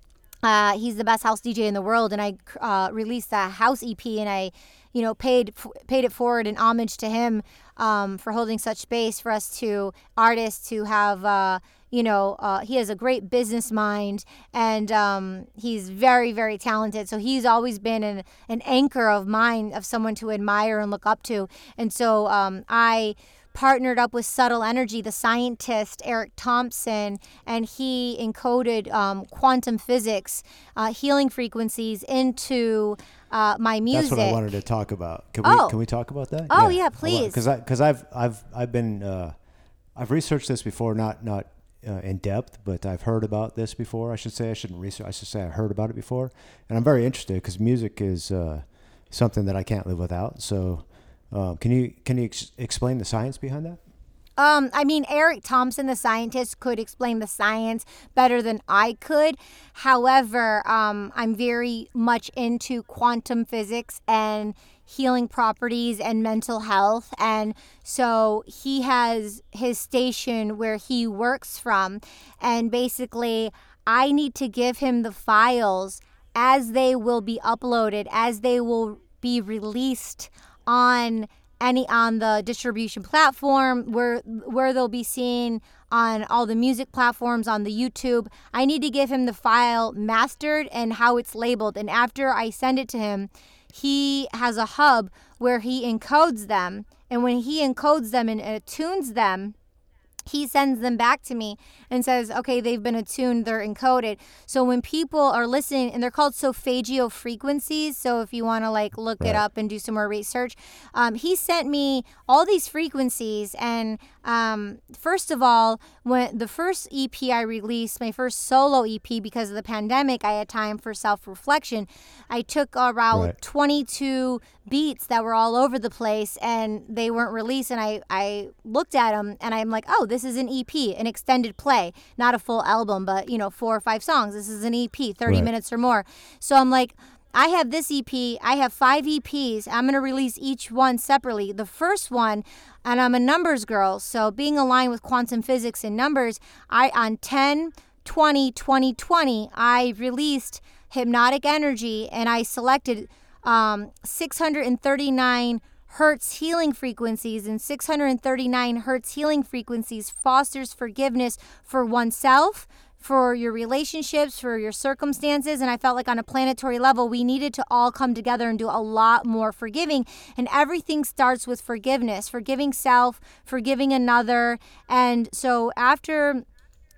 uh, he's the best house DJ in the world. And I uh, released a house EP, and I, you know, paid paid it forward in homage to him um, for holding such space for us to artists to have uh, you know, uh, he has a great business mind and um, he's very, very talented. So he's always been an, an anchor of mine, of someone to admire and look up to. And so um, I partnered up with Subtle Energy, the scientist Eric Thompson, and he encoded um, quantum physics, uh, healing frequencies into uh, my music. That's what I wanted to talk about. Can oh. we can we talk about that? Oh yeah, yeah please. Because because I've I've I've been uh, I've researched this before, not not uh, in depth, but I've heard about this before. I should say I shouldn't research. I should say I heard about it before, and I'm very interested because music is uh, something that I can't live without. So, uh, can you can you ex- explain the science behind that? Um, I mean, Eric Thompson, the scientist, could explain the science better than I could. However, um, I'm very much into quantum physics and healing properties and mental health. And so he has his station where he works from. And basically, I need to give him the files as they will be uploaded, as they will be released on any on the distribution platform where where they'll be seen on all the music platforms on the YouTube. I need to give him the file mastered and how it's labeled and after I send it to him, he has a hub where he encodes them and when he encodes them and attunes them, he sends them back to me and says, okay, they've been attuned, they're encoded. So when people are listening, and they're called solfeggio frequencies. So if you want to like look right. it up and do some more research, um, he sent me all these frequencies. And um, first of all, when the first EP I released, my first solo EP, because of the pandemic, I had time for self reflection. I took around right. 22 beats that were all over the place and they weren't released. And I, I looked at them and I'm like, oh, this is an EP, an extended play, not a full album, but you know, four or five songs. This is an EP, 30 right. minutes or more. So I'm like, I have this EP, I have five EPs. I'm going to release each one separately. The first one, and I'm a numbers girl, so being aligned with quantum physics and numbers, I on 10 20 20 20, I released Hypnotic Energy and I selected um, 639 hertz healing frequencies and 639 hertz healing frequencies fosters forgiveness for oneself for your relationships, for your circumstances. And I felt like on a planetary level, we needed to all come together and do a lot more forgiving. And everything starts with forgiveness, forgiving self, forgiving another. And so after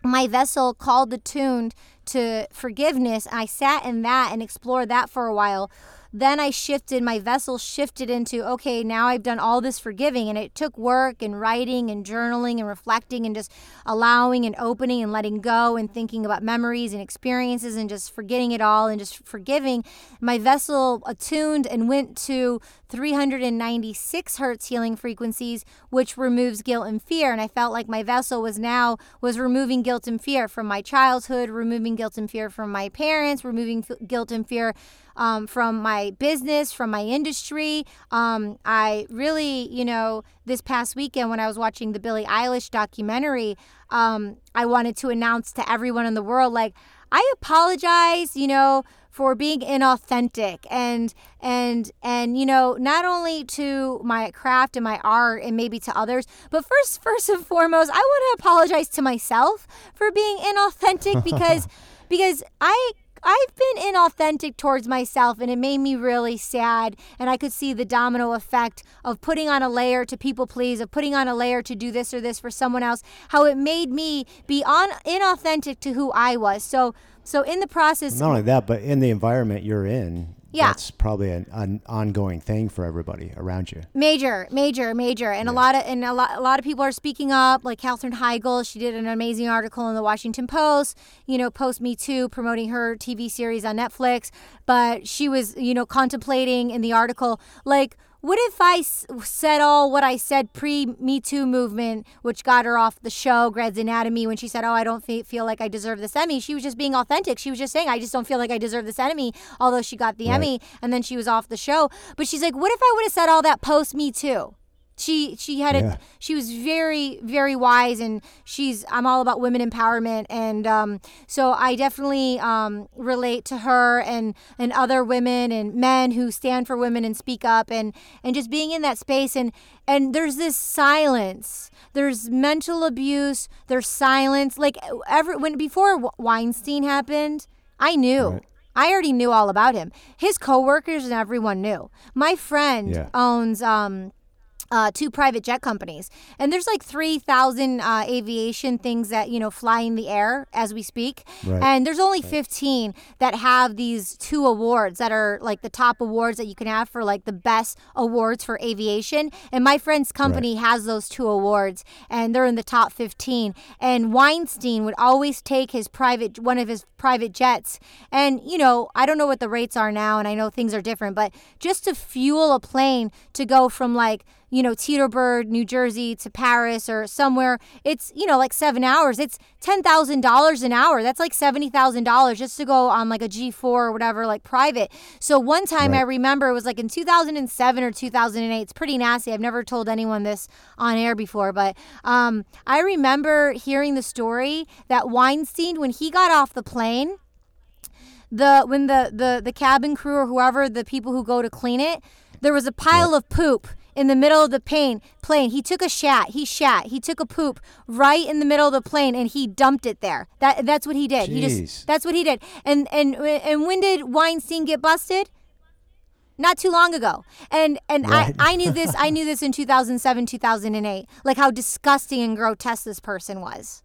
my vessel called attuned to forgiveness, I sat in that and explored that for a while then I shifted, my vessel shifted into, okay, now I've done all this forgiving. And it took work and writing and journaling and reflecting and just allowing and opening and letting go and thinking about memories and experiences and just forgetting it all and just forgiving. My vessel attuned and went to 396 hertz healing frequencies, which removes guilt and fear. And I felt like my vessel was now was removing guilt and fear from my childhood, removing guilt and fear from my parents, removing f- guilt and fear um, from my business, from my industry. Um, I really, you know, this past weekend when I was watching the Billie Eilish documentary, um, I wanted to announce to everyone in the world, like, I apologize, you know, for being inauthentic and and and you know not only to my craft and my art and maybe to others but first first and foremost i want to apologize to myself for being inauthentic because because i I've been inauthentic towards myself and it made me really sad. And I could see the domino effect of putting on a layer to people please, of putting on a layer to do this or this for someone else, how it made me be on inauthentic to who I was. So so in the process Not only that, but in the environment you're in, yeah. that's probably an, an, ongoing thing for everybody around you. Major, major, major, and yeah. a lot of and a lot, a lot of people are speaking up. Like Katherine Heigl, she did an amazing article in the Washington Post. You know, post Me Too, promoting her TV series on Netflix. But she was, you know, contemplating in the article like what if I s- said all what I said pre Me Too movement, which got her off the show, Grey's Anatomy, when she said, Oh, I don't fe- feel like I deserve this Emmy? She was just being authentic. She was just saying, I just don't feel like I deserve this Emmy, although she got the right. Emmy and then she was off the show. But she's like, What if I would have said all that post Me Too? She she had yeah. a she was very very wise and she's i'm all about women empowerment and um, so i definitely um, relate to her and and other women and men who stand for women and speak up and and just being in that space and and there's this silence there's mental abuse there's silence like every when before weinstein happened i knew right. I already knew all about him. His coworkers and everyone knew. My friend yeah. owns um, uh, two private jet companies. And there's like 3,000 uh, aviation things that, you know, fly in the air as we speak. Right. And there's only 15 that have these two awards that are like the top awards that you can have for like the best awards for aviation. And my friend's company right. has those two awards and they're in the top 15. And Weinstein would always take his private, one of his private jets. And, you know, I don't know what the rates are now and I know things are different, but just to fuel a plane to go from like, you know, Teterboro, New Jersey to Paris or somewhere, it's, you know, like seven hours. It's $10,000 an hour. That's like $70,000 just to go on like a G4 or whatever, like private. So one time Right. I remember it was like in 2007 or 2008. It's pretty nasty. I've never told anyone this on air before, but um, I remember hearing the story that Weinstein, when he got off the plane, the when the the the cabin crew or whoever the people who go to clean it there was a pile of poop in the middle of the plane plane. He took a shat he shat he took a poop right in the middle of the plane and he dumped it there. That that's what he did. He just that's what he did. And and and when did weinstein get busted? Not too long ago. And and Right. I, I knew this i knew this in 2007 2008 like how disgusting and grotesque this person was.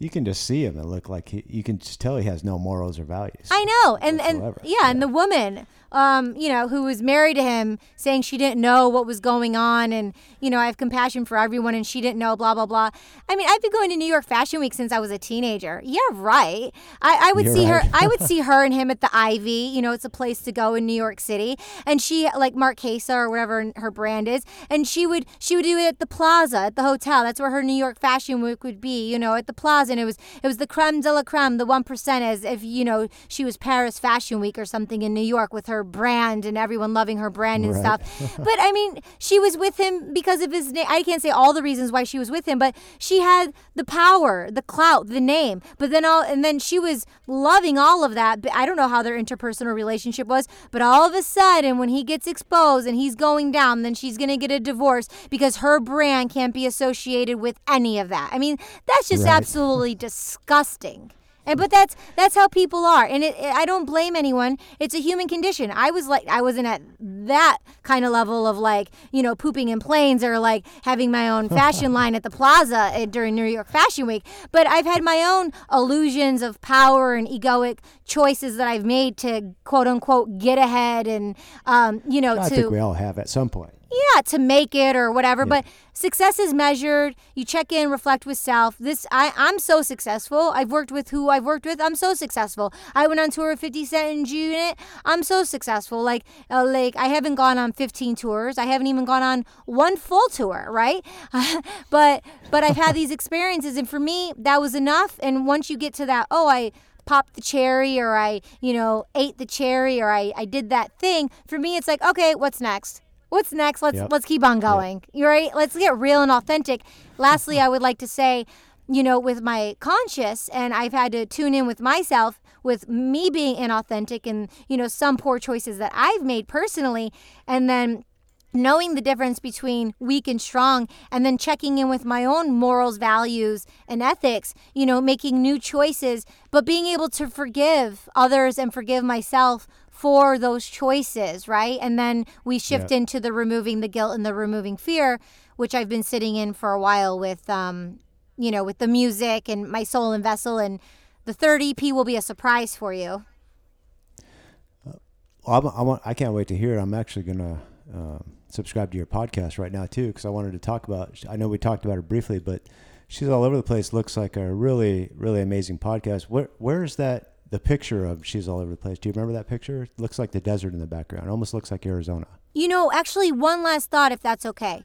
You can just see him and look like he, you can just tell he has no morals or values. I know, and and whatsoever. yeah, and the woman, um, you know, who was married to him, saying she didn't know what was going on, and you know, I have compassion for everyone, and she didn't know, blah blah blah. I mean, I've been going to New York Fashion Week since I was a teenager. Yeah, right. I, I would You're see right. her. I would see her and him at the Ivy. You know, it's a place to go in New York City, and she like Marchesa or whatever her brand is, and she would she would do it at the Plaza at the hotel. That's where her New York Fashion Week would be. You know, at the Plaza, and it was it was the creme de la creme, the one percent, as if you know she was Paris Fashion Week or something in New York with her brand and everyone loving her brand and Right. stuff. but I mean, she was with him because of his name. I can't say all the reasons why she was with him, but she had the power, the clout, the name. But then all, and then she was loving all of that. But I don't know how their interpersonal relationship was, but all of a sudden, when he gets exposed and he's going down, then she's gonna get a divorce because her brand can't be associated with any of that. I mean, that's just Right. absolutely disgusting. And but that's that's how people are, and it, it- I don't blame anyone. It's a human condition. I was like I wasn't at that kind of level of like you know pooping in planes or like having my own fashion line at the plaza uh, during New York Fashion Week. But I've had my own illusions of power and egoic choices that I've made to quote unquote get ahead and um, you know I to think we all have at some point. Yeah to make it or whatever but success is measured. You check in reflect with self. This I, i'm so successful. I've worked with who i've worked with. I'm so successful. I went on tour with 50 cent and unit i'm so successful. Like uh, like i haven't gone on 15 tours. I haven't even gone on one full tour right? But but i've had these experiences and for me that was enough. And once you get to that oh i popped the cherry or I, you know, ate the cherry or I, I did that thing. For me, it's like, okay, what's next? What's next? Let's Yep. let's keep on going. You're right. Let's get real and authentic. Lastly, I would like to say, you know, with my conscious, and I've had to tune in with myself with me being inauthentic and you know some poor choices that I've made personally, and then knowing the difference between weak and strong and then checking in with my own morals values and ethics you know making new choices but being able to forgive others and forgive myself for those choices right and then we shift Yeah. into the removing the guilt and the removing fear which i've been sitting in for a while with um you know with the music and my soul and vessel and the third ep will be a surprise for you Well, I'm, I want. I can't wait to hear it. I'm actually gonna um, subscribe to your podcast right now too, because I wanted to talk about. I know we talked about her briefly, but she's all over the place. Looks like a really, really amazing podcast. Where, where is that? The picture of she's all over the place. Do you remember that picture? It looks like the desert in the background. Almost looks like Arizona. you know actually one last thought if that's okay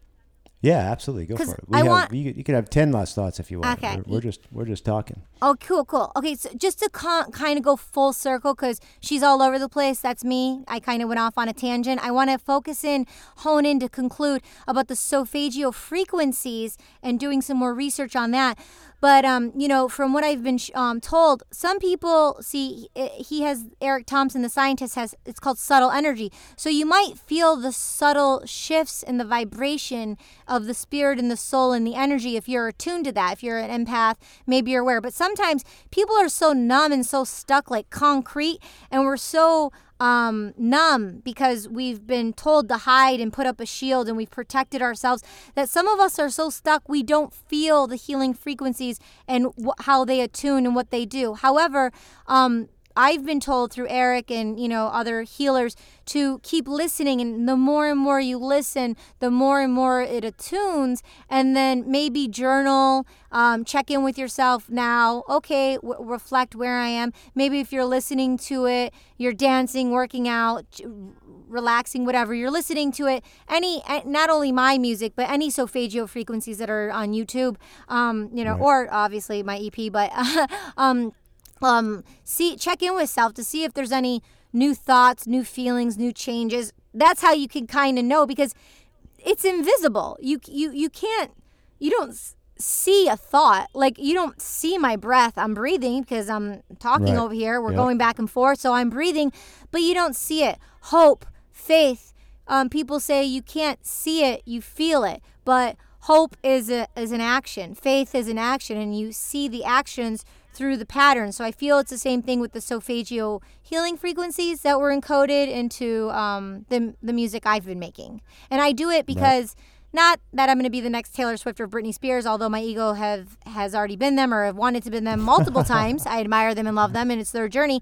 Yeah, absolutely. Go for it. We I have, want- you, could- you could have ten last thoughts if you want. Okay. We're, we're just we're just talking. Oh, cool, cool. Okay, so just to con- kind of go full circle, because she's all over the place. That's me. I kind of went off on a tangent. I want to focus in, hone in to conclude about the solfeggio frequencies and doing some more research on that. But um, you know, from what I've been um, told, some people see he has Eric Thompson, the scientist, has it's called subtle energy. So you might feel the subtle shifts in the vibration of the spirit and the soul and the energy if you're attuned to that. If you're an empath, maybe you're aware. But sometimes people are so numb and so stuck like concrete, and we're so um, numb because we've been told to hide and put up a shield and we've protected ourselves that some of us are so stuck we don't feel the healing frequencies and wh- how they attune and what they do. However, um, I've been told through Eric and you know other healers to keep listening, and the more and more you listen, the more and more it attunes, and then maybe journal, um, check in with yourself now. Okay, w- reflect where I am. Maybe if you're listening to it, you're dancing, working out, relaxing, whatever. You're listening to it. Any, not only my music, but any solfeggio frequencies that are on YouTube. Um, you know, right. or obviously my EP, but um, um, see, check in with self to see if there's any new thoughts, new feelings, new changes. That's how you can kind of know because it's invisible. You you you can't you don't see a thought. Like you don't see my breath. I'm breathing because I'm talking right. over here. We're yep. going back and forth, so I'm breathing, but you don't see it. Hope, faith. Um, people say you can't see it, you feel it, but hope is a, is an action. Faith is an action, and you see the actions through the pattern. So I feel it's the same thing with the solfeggio healing frequencies that were encoded into um, the the music I've been making, and I do it because. Right not that I'm going to be the next Taylor Swift or Britney Spears, although my ego have has already been them or have wanted to be them multiple times. I admire them and love them, and it's their journey.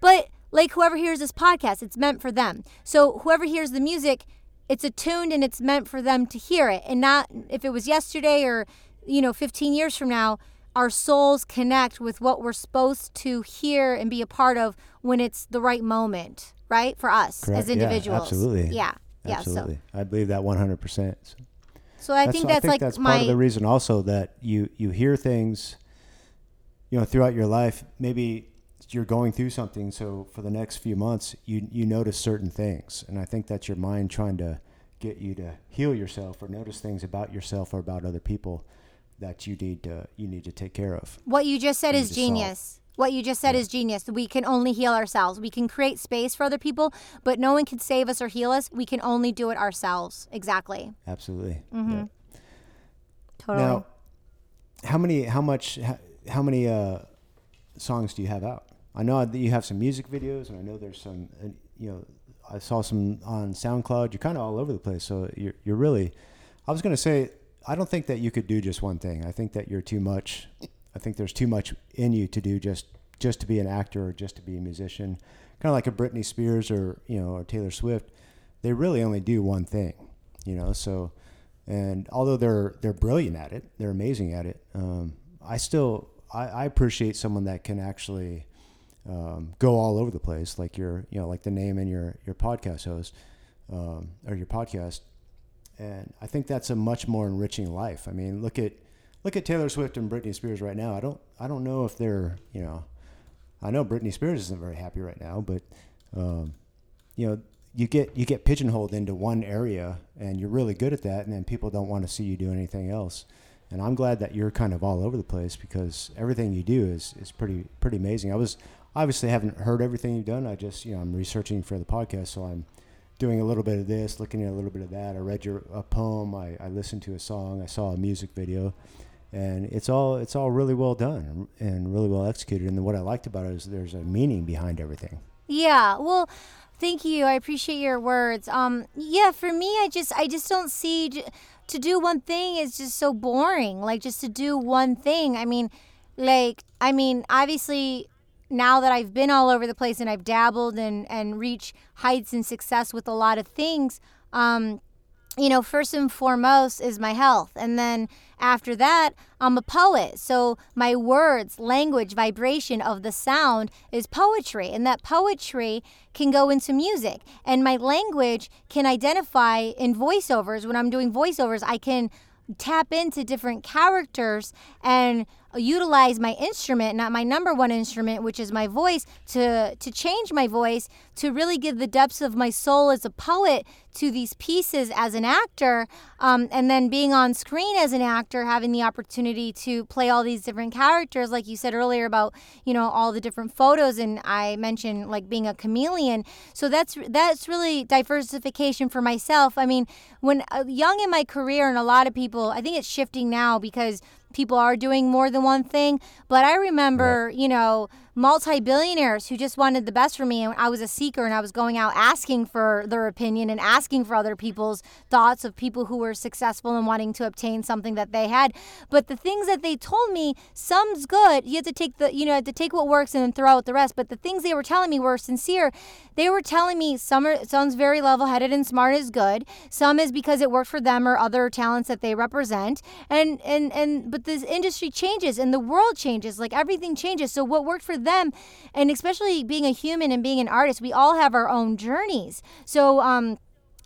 But like whoever hears this podcast, it's meant for them. So whoever hears the music, it's attuned and it's meant for them to hear it, and not if it was yesterday or you know 15 years from now. Our souls connect with what we're supposed to hear and be a part of when it's the right moment, right? For us Correct. as individuals. Yeah, absolutely. Yeah. Absolutely. Yeah, so. I believe that 100%. So I think that's, I think like that's my... part of the reason also that you you hear things you know throughout your life maybe you're going through something so for the next few months you you notice certain things and I think that's your mind trying to get you to heal yourself or notice things about yourself or about other people that you need to you need to take care of. What you just said is genius. Solve. What you just said yeah. is genius. We can only heal ourselves. We can create space for other people, but no one can save us or heal us. We can only do it ourselves. Exactly. Absolutely. Mm-hmm. Yeah. Totally. Now, how many? How much? How many uh, songs do you have out? I know that you have some music videos, and I know there's some. Uh, you know, I saw some on SoundCloud. You're kind of all over the place, so you're you're really. I was going to say, I don't think that you could do just one thing. I think that you're too much I think there's too much in you to do just just to be an actor or just to be a musician. Kind of like a Britney Spears or you know or Taylor Swift, they really only do one thing, you know. So, and although they're they're brilliant at it, they're amazing at it. Um, I still I, I, appreciate someone that can actually um, go all over the place, like your you know like the name in your your podcast host um, or your podcast. And I think that's a much more enriching life. I mean, look at look at Taylor Swift and Britney Spears right now. I don't I don't know if they're you know I know Britney Spears isn't very happy right now, but um, you know you get you get pigeonholed into one area and you're really good at that, and then people don't want to see you do anything else. And I'm glad that you're kind of all over the place because everything you do is is pretty pretty amazing. I was obviously haven't heard everything you've done. I just you know I'm researching for the podcast, so I'm doing a little bit of this, looking at a little bit of that. I read your a poem. I, I listened to a song. I saw a music video and it's all it's all really well done and really well executed. And what I liked about it is there's a meaning behind everything. Yeah, well, thank you. I appreciate your words. Um, yeah, for me, I just I just don't see j- to do one thing is just so boring. Like just to do one thing. I mean, like I mean, obviously now that I've been all over the place and I've dabbled and and reached heights and success with a lot of things. Um, you know, first and foremost is my health. And then after that, I'm a poet. So my words, language, vibration of the sound is poetry. And that poetry can go into music. And my language can identify in voiceovers. When I'm doing voiceovers, I can tap into different characters and utilize my instrument, not my number one instrument, which is my voice, to to change my voice, to really give the depths of my soul as a poet to these pieces as an actor, um, and then being on screen as an actor, having the opportunity to play all these different characters, like you said earlier about you know all the different photos, and I mentioned like being a chameleon. So that's that's really diversification for myself. I mean, when uh, young in my career, and a lot of people, I think it's shifting now because people are doing more than one thing. But I remember, right. you know, multi-billionaires who just wanted the best for me and I was a seeker and I was going out asking for their opinion and asking for other people's thoughts of people who were successful and wanting to obtain something that they had. But the things that they told me some's good. You have to take the you know to take what works and then throw out the rest. But the things they were telling me were sincere. They were telling me some are some's very level-headed and smart is good. Some is because it worked for them or other talents that they represent. And and and but this industry changes and the world changes. Like everything changes. So what worked for them and especially being a human and being an artist we all have our own journeys so um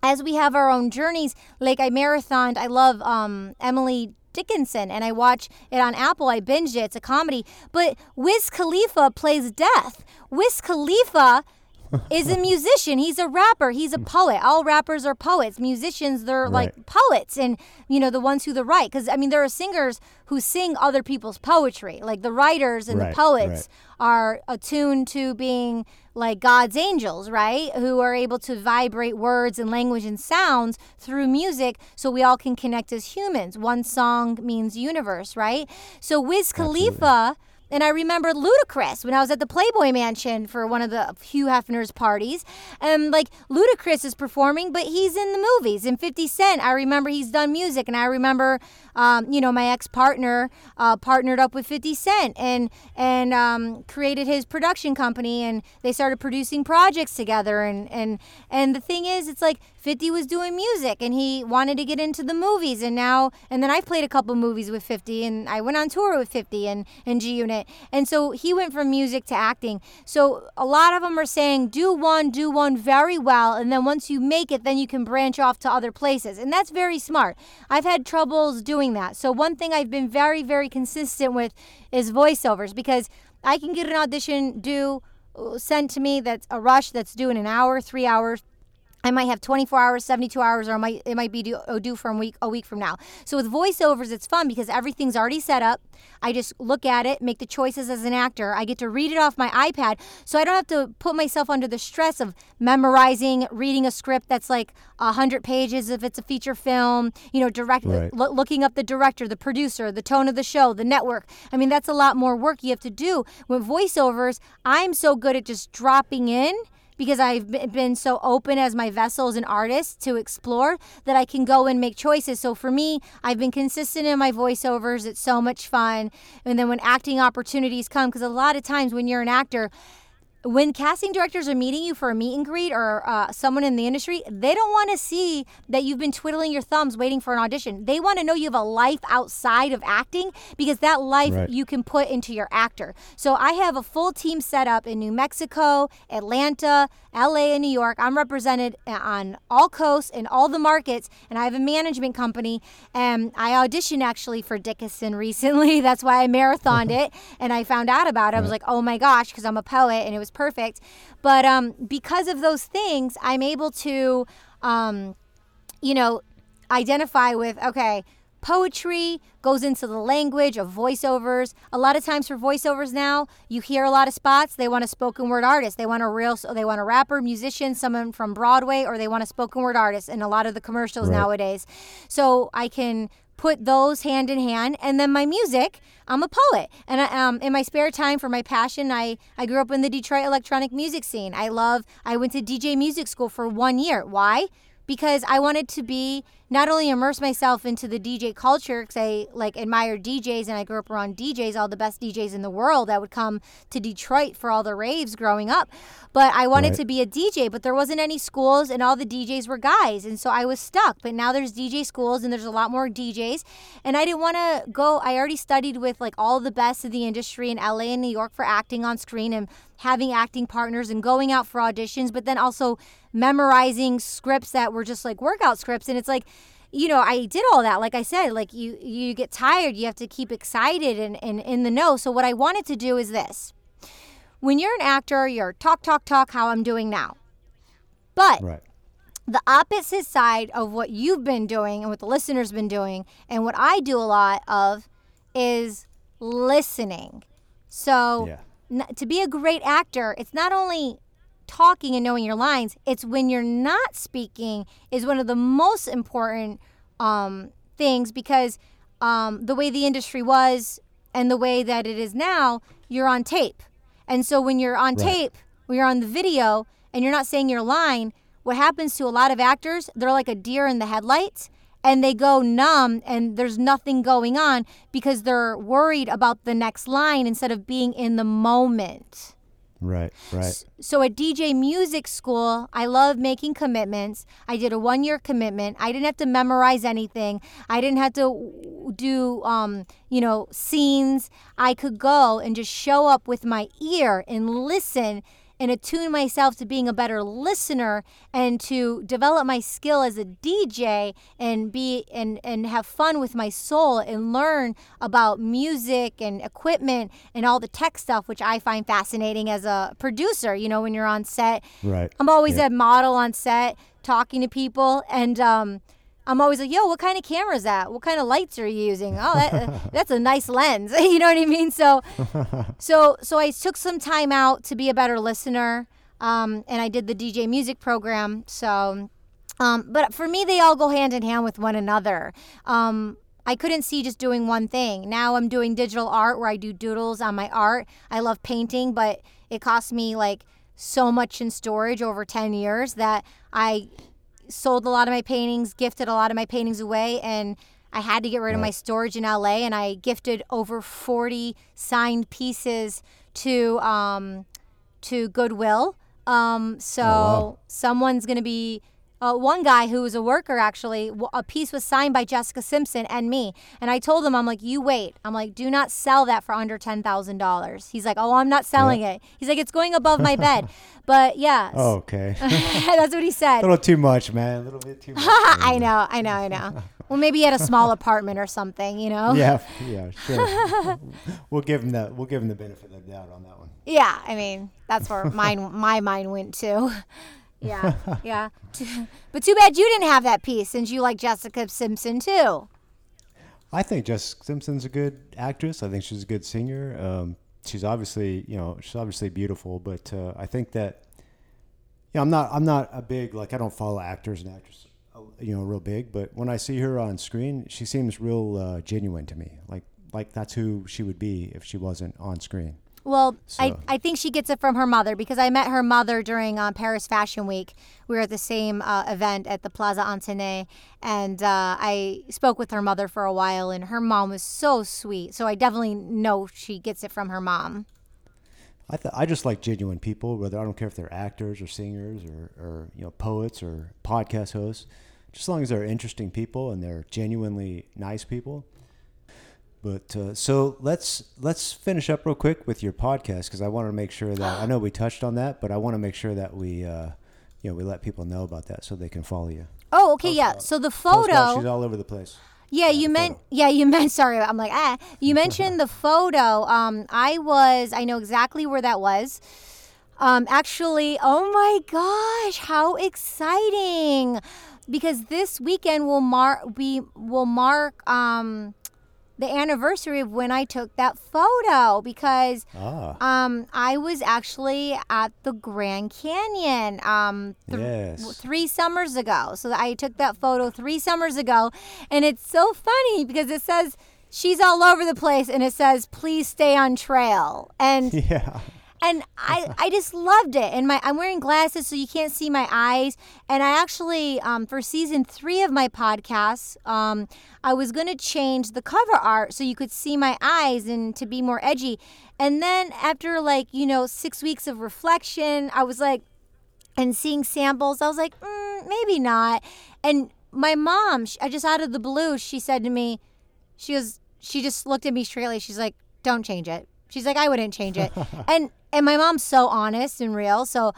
as we have our own journeys like i marathoned i love um emily Dickinson and I watch it on Apple. I binged it. It's a comedy. But Wiz Khalifa plays death. Wiz Khalifa is a musician. He's a rapper. He's a poet. All rappers are poets. Musicians, they're like poets and, you know, the ones who the write. Because, I mean, there are singers who sing other people's poetry. Like the writers and Right, the poets right. are attuned to being like God's angels, right? Who are able to vibrate words and language and sounds through music so we all can connect as humans. One song means universe, right? So Wiz Khalifa. And I remember Ludacris when I was at the Playboy Mansion for one of the Hugh Hefner's parties. And like Ludacris is performing, but he's in the movies. And 50 Cent, I remember he's done music. And I remember, um, you know, my ex partner uh, partnered up with 50 Cent and, and um, created his production company. And they started producing projects together. And, and, and the thing is, it's like 50 was doing music and he wanted to get into the movies. And now, and then I've played a couple movies with 50 and I went on tour with 50 and, and G Unit. And so he went from music to acting. So a lot of them are saying do one, do one very well. And then once you make it, then you can branch off to other places. And that's very smart. I've had troubles doing that. So one thing I've been very, very consistent with is voiceovers because I can get an audition due uh, sent to me that's a rush that's due in an hour, three hours. I might have 24 hours, 72 hours, or it might, it might be due, oh, due from a week, a week from now. So with voiceovers, it's fun because everything's already set up. I just look at it, make the choices as an actor. I get to read it off my iPad, so I don't have to put myself under the stress of memorizing, reading a script that's like 100 pages if it's a feature film, you know, direct, Right. lo- looking up the director, the producer, the tone of the show, the network. I mean, that's a lot more work you have to do. With voiceovers, I'm so good at just dropping in because I've been so open as my vessel as an artist to explore that I can go and make choices. So for me, I've been consistent in my voiceovers. It's so much fun. And then when acting opportunities come, because a lot of times when you're an actor, when casting directors are meeting you for a meet and greet or uh, someone in the industry, they don't want to see that you've been twiddling your thumbs waiting for an audition. They want to know you have a life outside of acting because that life Right. you can put into your actor. So I have a full team set up in New Mexico, Atlanta, LA, and New York. I'm represented on all coasts and all the markets, and I have a management company. And I auditioned actually for Dickinson recently. That's why I marathoned it, and I found out about it. I was like, oh my gosh, because I'm a poet, and it was perfect. But um, because of those things, I'm able to. Um, you know, identify with, okay, poetry goes into the language of voiceovers. A lot of times for voiceovers now, you hear a lot of spots, they want a spoken word artist. They want a real so they want a rapper, musician, someone from Broadway or they want a spoken word artist in a lot of the commercials Right. nowadays. So I can put those hand in hand and then my music i'm a poet and I, um, in my spare time for my passion I, I grew up in the detroit electronic music scene i love i went to dj music school for one year why because I wanted to be not only immerse myself into the DJ culture because I like admire DJs and I grew up around DJs, all the best DJs in the world that would come to Detroit for all the raves growing up. But I wanted Right. to be a DJ, but there wasn't any schools and all the DJs were guys. And so I was stuck. But now there's DJ schools and there's a lot more DJs. And I didn't want to go, I already studied with like all the best of the industry in LA and New York for acting on screen and having acting partners and going out for auditions, but then also memorizing scripts that were just like workout scripts. And it's like, you know, I did all that. Like I said, like you you get tired, you have to keep excited and, and in the know. So what I wanted to do is this. When you're an actor, you're talk, talk, talk, how I'm doing now. But Right. the opposite side of what you've been doing and what the listeners been doing and what I do a lot of is listening. So Yeah. n- to be a great actor, it's not only talking and knowing your lines, it's when you're not speaking is one of the most important um, things because um, the way the industry was and the way that it is now, you're on tape. And so when you're on Right. tape, when you're on the video and you're not saying your line, what happens to a lot of actors, they're like a deer in the headlights and they go numb and there's nothing going on because they're worried about the next line instead of being in the moment. Right, right. So at DJ Music School, I love making commitments. I did a one year commitment. I didn't have to memorize anything. I didn't have to do, um, you know, scenes. I could go and just show up with my ear and listen and attune myself to being a better listener and to develop my skill as a DJ and be and and have fun with my soul and learn about music and equipment and all the tech stuff which I find fascinating as a producer you know when you're on set Right. I'm always Yeah. a model on set talking to people and um I'm always like, yo, what kind of camera is that? What kind of lights are you using? Oh, that, that's a nice lens. you know what I mean? So, so, so I took some time out to be a better listener, um, and I did the DJ music program. So, um, but for me, they all go hand in hand with one another. Um, I couldn't see just doing one thing. Now I'm doing digital art where I do doodles on my art. I love painting, but it cost me like so much in storage over 10 years that I sold a lot of my paintings, gifted a lot of my paintings away, and I had to get rid of my storage in LA. And I gifted over 40 signed pieces to um, to Goodwill. Um, so wow. someone's gonna be. Uh, one guy who was a worker actually, a piece was signed by Jessica Simpson and me. And I told him, I'm like, you wait. I'm like, do not sell that for under $10,000. He's like, oh, I'm not selling it. He's like, it's going above my bed. But yeah, Oh, okay. that's what he said. A little too much, man. A little bit too much. I know, I know, I know. Well, maybe he had a small apartment or something, you know? yeah, yeah, sure. we'll give him the we'll give him the benefit of the doubt on that one. Yeah, I mean, that's where mine my mind went to. Yeah, yeah. But too bad you didn't have that piece since you like Jessica Simpson too. I think Jessica Simpson's a good actress. I think she's a good singer. Um, she's obviously, you know, she's obviously beautiful. But uh, I think that, yeah, I'm not, I'm not a big like I don't follow actors and actresses, uh, you know, real big. But when I see her on screen, she seems real uh, genuine to me. Like, like that's who she would be if she wasn't on screen. Well, I, So- I think she gets it from her mother because I met her mother during um, Paris Fashion Week. We were at the same uh, event at the Plaza Athénée, and uh, I spoke with her mother for a while, and her mom was so sweet. So I definitely know she gets it from her mom. I th- I just like genuine people, whether I don't care if they're actors or singers or, or you know poets or podcast hosts, just as long as they're interesting people and they're genuinely nice people. But uh, so let's let's finish up real quick with your podcast because I want to make sure that I know we touched on that, but I want to make sure that we uh, you know we let people know about that so they can follow you. Oh, okay, yeah. So the about- photo. she's all over the place. Yeah, you meant photo. yeah, you meant sorry, I'm like, ah. You mentioned the photo. Um I was I know exactly where that was. Um actually, oh my gosh, how exciting. Because this weekend will mark we will mark um the anniversary of when I took that photo because Ah, um I was actually at the Grand Canyon um th- yes. three summers ago. So I took that photo three summers ago, and it's so funny because it says she's all over the place, and it says please stay on trail, and Yeah. And I I just loved it. And my I'm wearing glasses so you can't see my eyes. And I actually um, for season three of my podcast, um, I was gonna change the cover art so you could see my eyes and to be more edgy. And then after like you know six weeks of reflection, I was like and seeing samples, I was like, mm, maybe not. And my mom, sh I just out of the blue, she said to me, she goes, she just looked at me straightly. She's like, don't change it. She's like, I wouldn't change it. and and my mom's so honest and real. So,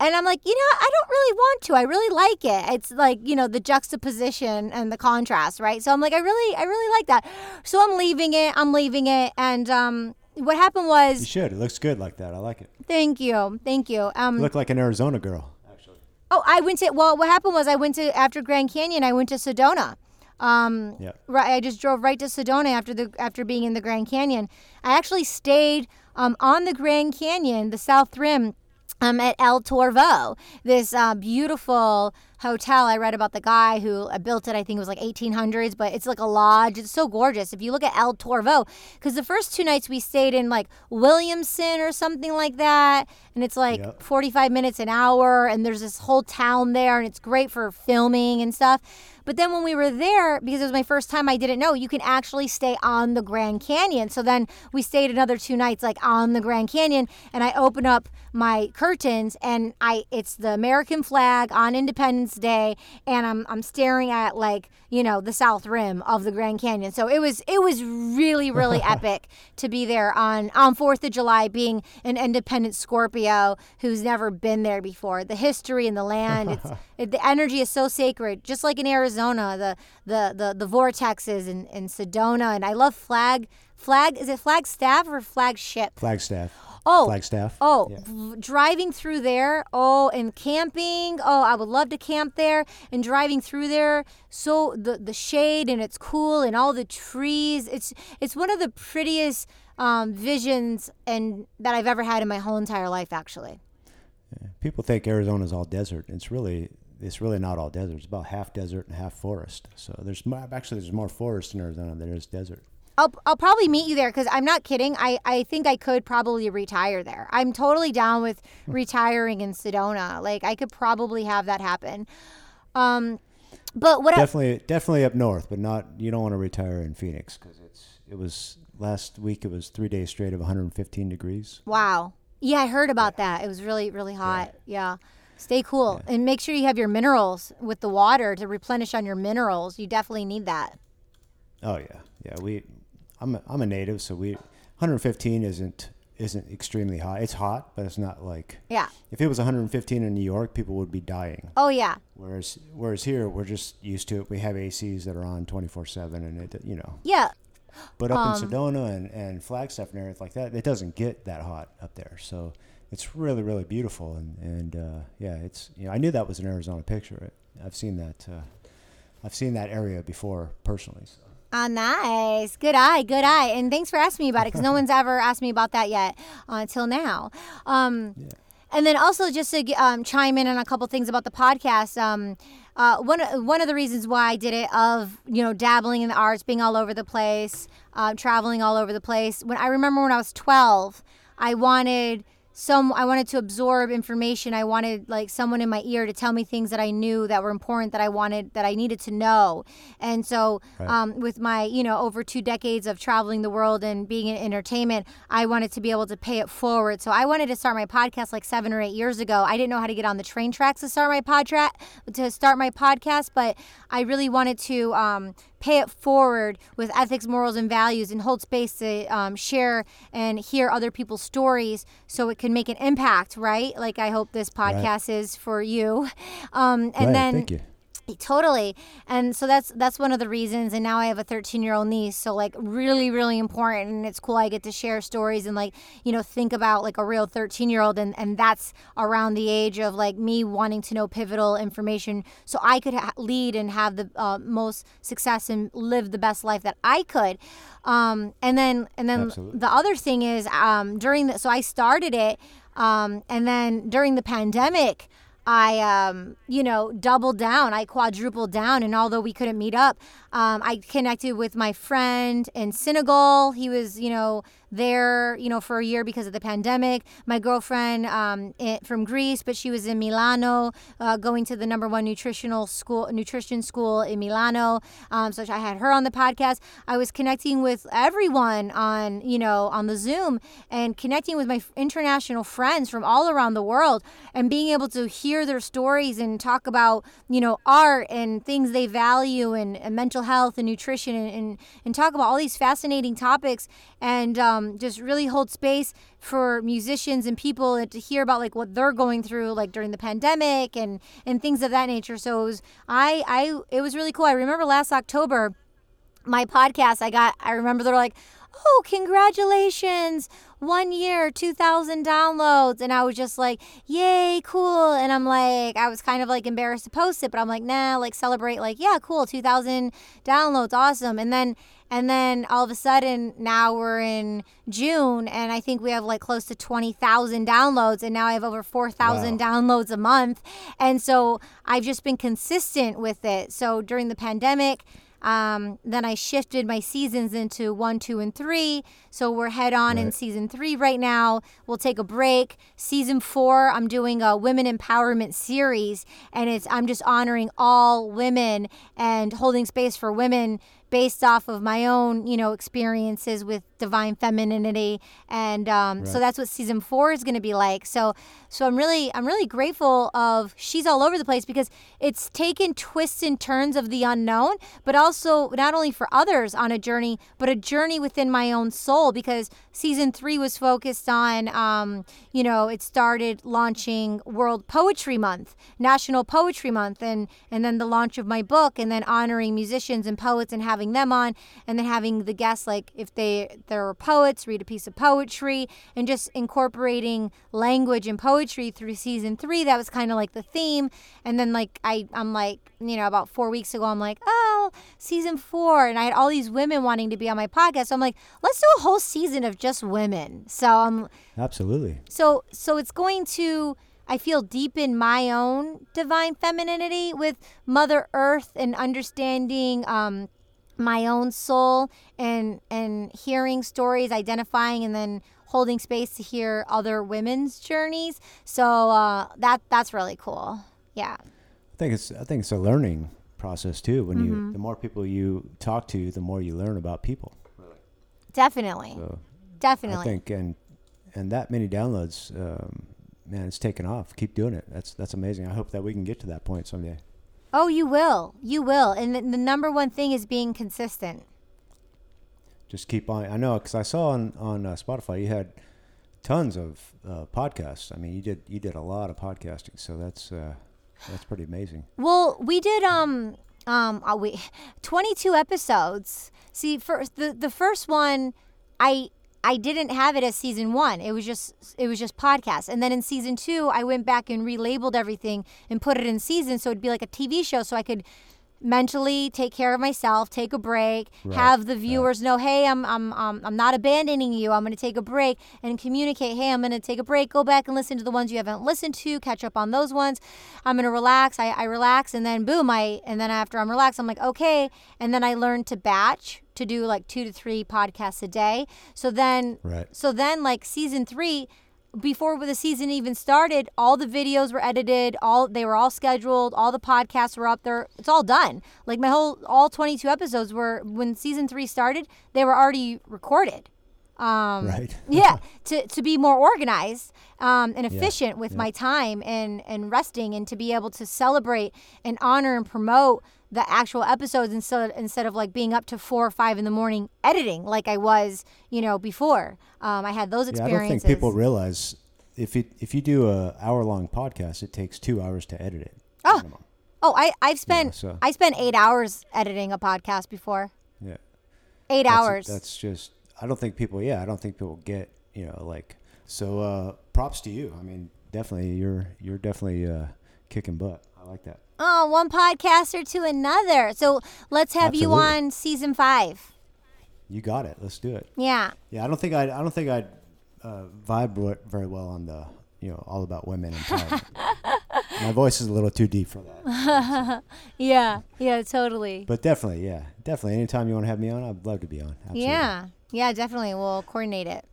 and I'm like, you know, I don't really want to. I really like it. It's like you know the juxtaposition and the contrast, right? So I'm like, I really, I really like that. So I'm leaving it. I'm leaving it. And um, what happened was You should. It looks good like that. I like it. thank you, thank you. Um, You look like an Arizona girl, actually. Oh, I went to. Well, what happened was I went to after Grand Canyon. I went to Sedona. Um, Yeah. right. I just drove right to Sedona after the after being in the Grand Canyon. I actually stayed um, on the Grand Canyon, the South Rim, um, at El Tovar, this uh, beautiful hotel. I read about the guy who uh, built it. I think it was like 1800s, but it's like a lodge. It's so gorgeous. If you look at El Tovar, because the first two nights we stayed in like Williamson or something like that, and it's like Yep. 45 minutes an hour, and there's this whole town there, and it's great for filming and stuff. But then when we were there, because it was my first time, I didn't know you can actually stay on the Grand Canyon. So then we stayed another two nights like on the Grand Canyon, and I open up my curtains, and I it's the American flag on Independence Day, and I'm I'm staring at like you know the South Rim of the Grand Canyon. So it was it was really really epic to be there on on Fourth of July, being an independent Scorpio who's never been there before. The history and the land, it's it, the energy is so sacred, just like in Arizona, the the the, the vortexes in, in Sedona, and I love flag flag. Is it Flagstaff or flagship? Flagstaff. Oh, Flagstaff. Oh, Yeah. v- driving through there. Oh, and camping. Oh, I would love to camp there. And driving through there, so the the shade and it's cool and all the trees. It's it's one of the prettiest um, visions and that I've ever had in my whole entire life, actually. People think Arizona's all desert. It's really it's really not all desert. It's about half desert and half forest. So there's more, actually there's more forest in Arizona than there is desert. I'll, I'll probably meet you there because I'm not kidding. I, I think I could probably retire there. I'm totally down with retiring in Sedona. Like I could probably have that happen. Um, but what I, Definitely definitely up north, but not you don't want to retire in Phoenix because it's it was last week it was three days straight of 115 degrees. Wow. Yeah, I heard about that. It was really, really hot. Yeah. Stay cool and make sure you have your minerals with the water to replenish on your minerals. You definitely need that. Oh yeah, yeah. We, I'm a, I'm a native, so we 115 isn't isn't extremely hot. It's hot, but it's not like Yeah. if it was 115 in New York, people would be dying. Oh, yeah. Whereas whereas here we're just used to it. We have ACs that are on 24 seven, and it you know. Yeah. But up Um, in Sedona and and Flagstaff and everything like that, it doesn't get that hot up there. So it's really really beautiful, and and uh, yeah, it's you know I knew that was an Arizona picture. I've seen that. Uh, I've seen that area before personally. So. Ah, nice. Good eye. Good eye. And thanks for asking me about it because no one's ever asked me about that yet uh, until now. Um, And then also just to um, chime in on a couple things about the podcast. Um, uh, one one of the reasons why I did it of you know dabbling in the arts, being all over the place, uh, traveling all over the place. When I remember when I was twelve, I wanted some I wanted to absorb information. I wanted like someone in my ear to tell me things that I knew that were important that I wanted that I needed to know. And so um, with my, you know, over two decades of traveling the world and being in entertainment, I wanted to be able to pay it forward. So I wanted to start my podcast like 7 or 8 years ago. I didn't know how to get on the train tracks to start my podcast to start my podcast, but I really wanted to um, pay it forward with ethics, morals, and values and hold space to um, share and hear other people's stories so it can make an impact, right? Like I hope this podcast is for you. Um, and Right, then thank you. Totally. And so that's that's one of the reasons and now I have a 13-year-old niece, so like really really important and it's cool I get to share stories and like, you know, think about like a real 13-year-old and and that's around the age of like me wanting to know pivotal information so I could ha- lead and have the uh, most success and live the best life that I could. Um and then and then Absolutely. the other thing is um during the so I started it um and then during the pandemic I, um, you know, doubled down. I quadrupled down, and although we couldn't meet up, um, I connected with my friend in Senegal. He was, you know, there, you know, for a year because of the pandemic. My girlfriend um, i from Greece, but she was in Milano, uh, going to the number one nutritional school, nutrition school in Milano. Um, so I had her on the podcast. I was connecting with everyone on, you know, on the Zoom and connecting with my international friends from all around the world and being able to hear their stories and talk about, you know, art and things they value and, and mental health and nutrition and, and, and talk about all these fascinating topics and um, Um, just really hold space for musicians and people to hear about like what they're going through like during the pandemic and and things of that nature so it was i i it was really cool i remember last october my podcast, I got, I remember they're like, oh, congratulations, one year, 2,000 downloads. And I was just like, yay, cool. And I'm like, I was kind of like embarrassed to post it, but I'm like, nah, like celebrate, like, yeah, cool, 2,000 downloads, awesome. And then, And then all of a sudden, now we're in June, and I think we have like close to 20,000 downloads, and now I have over 4,000 Wow. downloads a month. And so I've just been consistent with it. So during the pandemic, um, then I shifted my seasons into one, two, and three. So we're head on in season three right now. We'll take a break. Season four, I'm doing a women empowerment series, and it's I'm just honoring all women and holding space for women based off of my own, you know, experiences with divine femininity, and um, so that's what season four is going to be like. So, so I'm really, I'm really grateful of she's all over the place because it's taken twists and turns of the unknown, but also not only for others on a journey, but a journey within my own soul. Because season three was focused on, um, you know, it started launching World Poetry Month, National Poetry Month, and and then the launch of my book, and then honoring musicians and poets and having them on, and then having the guests like if they there were poets read a piece of poetry, and just incorporating language and poetry through season three. That was kind of like the theme, and then like I I'm like you know about four weeks ago I'm like oh season four, and I had all these women wanting to be on my podcast. So I'm like let's do a whole season of just women. So I'm Absolutely. so so it's going to I feel deep in my own divine femininity with Mother Earth and understanding um, my own soul and and hearing stories, identifying, and then holding space to hear other women's journeys. So uh, that that's really cool. Yeah. I think it's I think it's a learning process too. When Mm-hmm. you the more people you talk to, the more you learn about people. Definitely. So Definitely. I think and and that many downloads, um, man, it's taken off. Keep doing it. That's that's amazing. I hope that we can get to that point someday. Oh, you will. You will. And the, the number one thing is being consistent. Just keep on. I know because I saw on on uh, Spotify you had tons of uh, podcasts. I mean, you did you did a lot of podcasting, so that's uh, that's pretty amazing. Well, we did um um uh, we 22 episodes. See, first the the first one I I didn't have it as season 1. It was just it was just podcast. And then in season 2, I went back and relabeled everything and put it in season so it'd be like a TV show so I could mentally take care of myself, take a break, Right, have the right. viewers know, hey, I'm I'm um, I'm not abandoning you. I'm going to take a break and communicate, hey, I'm going to take a break. Go back and listen to the ones you haven't listened to, catch up on those ones. I'm going to relax. I, I relax and then boom, I and then after I'm relaxed, I'm like, okay, and then I learned to batch to do like 2 to 3 podcasts a day. So then Right. so then like season 3 before the season even started, all the videos were edited, all they were all scheduled, all the podcasts were up there. It's all done. Like my whole all 22 episodes were when season 3 started, they were already recorded. Um Right. yeah, to, to be more organized um, and Yeah, efficient with yeah. my time and, and resting and to be able to celebrate and honor and promote the actual episodes instead instead of like being up to four or five in the morning editing like I was, you know, before. Um, I had those Yeah, I experiences. don't think people realize if it if you do a hour long podcast, it takes two hours to edit it. Oh. minimum. oh, I I've spent so- I spent eight hours editing a podcast before. Yeah. Eight That's- hours. That's just. I don't think people. Yeah, I don't think people get. You know, like. So, uh, props to you. I mean, definitely, you're you're definitely uh, kicking butt. I like that. oh, one podcaster to another. So let's have you on season five. You got it. Let's do it. Yeah. Yeah, I don't think I. I don't think I'd uh, vibe very well on the. You know, all about women and. My voice is a little too deep for that. Yeah. Yeah. Totally. But definitely, yeah, definitely. Anytime you want to have me on, I'd love to be on. Absolutely. Yeah. Yeah. Definitely. We'll coordinate it.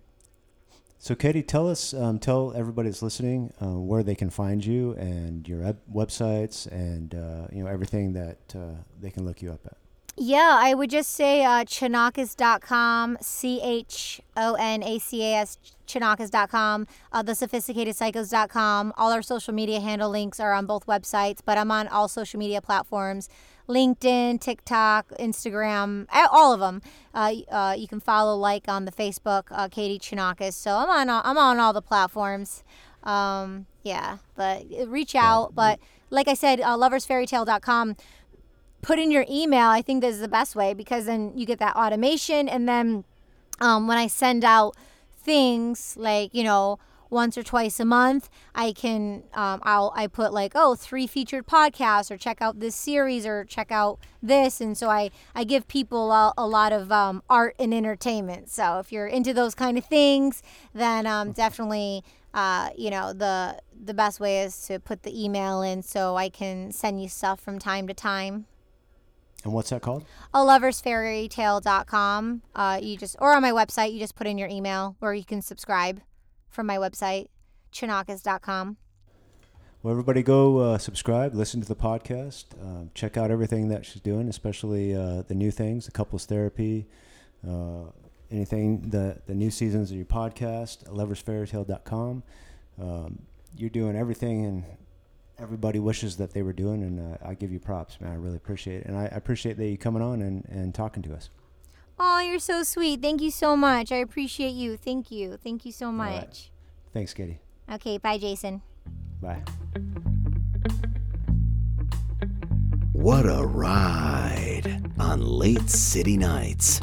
So, Katie, tell us, um, tell everybody that's listening uh, where they can find you and your web- websites and uh, you know everything that uh, they can look you up at. Yeah, I would just say uh, chonacas.com, C H O N A C A S, chonacas.com, uh, thesophisticatedpsychos.com. All our social media handle links are on both websites, but I'm on all social media platforms LinkedIn, TikTok, Instagram, all of them. Uh, uh, you can follow, like on the Facebook, uh, Katie Chonacas. So I'm on, all, I'm on all the platforms. Um, yeah, but uh, reach out. But like I said, uh, loversfairytale.com put in your email. I think this is the best way because then you get that automation. And then um, when I send out things like, you know, once or twice a month. I can um, I'll I put like oh three featured podcasts or check out this series or check out this, and so I I give people a, a lot of um, art and entertainment. So if you're into those kind of things, then um, definitely uh, you know the the best way is to put the email in so I can send you stuff from time to time. And what's that called? A loversfairytale.com. Uh, you just or on my website, you just put in your email, or you can subscribe from my website, chonacas.com. Well, everybody go uh, subscribe, listen to the podcast, uh, check out everything that she's doing, especially uh, the new things, the couples therapy, uh, anything, the, the new seasons of your podcast, loversfairytale.com. Um, you're doing everything and everybody wishes that they were doing, and uh, I give you props, man. I really appreciate it. And I, I appreciate that you coming on and, and talking to us. Oh, you're so sweet. Thank you so much. I appreciate you. Thank you. Thank you so right. much. Thanks, Katie. Okay, bye, Jason. Bye. What a ride on late city nights.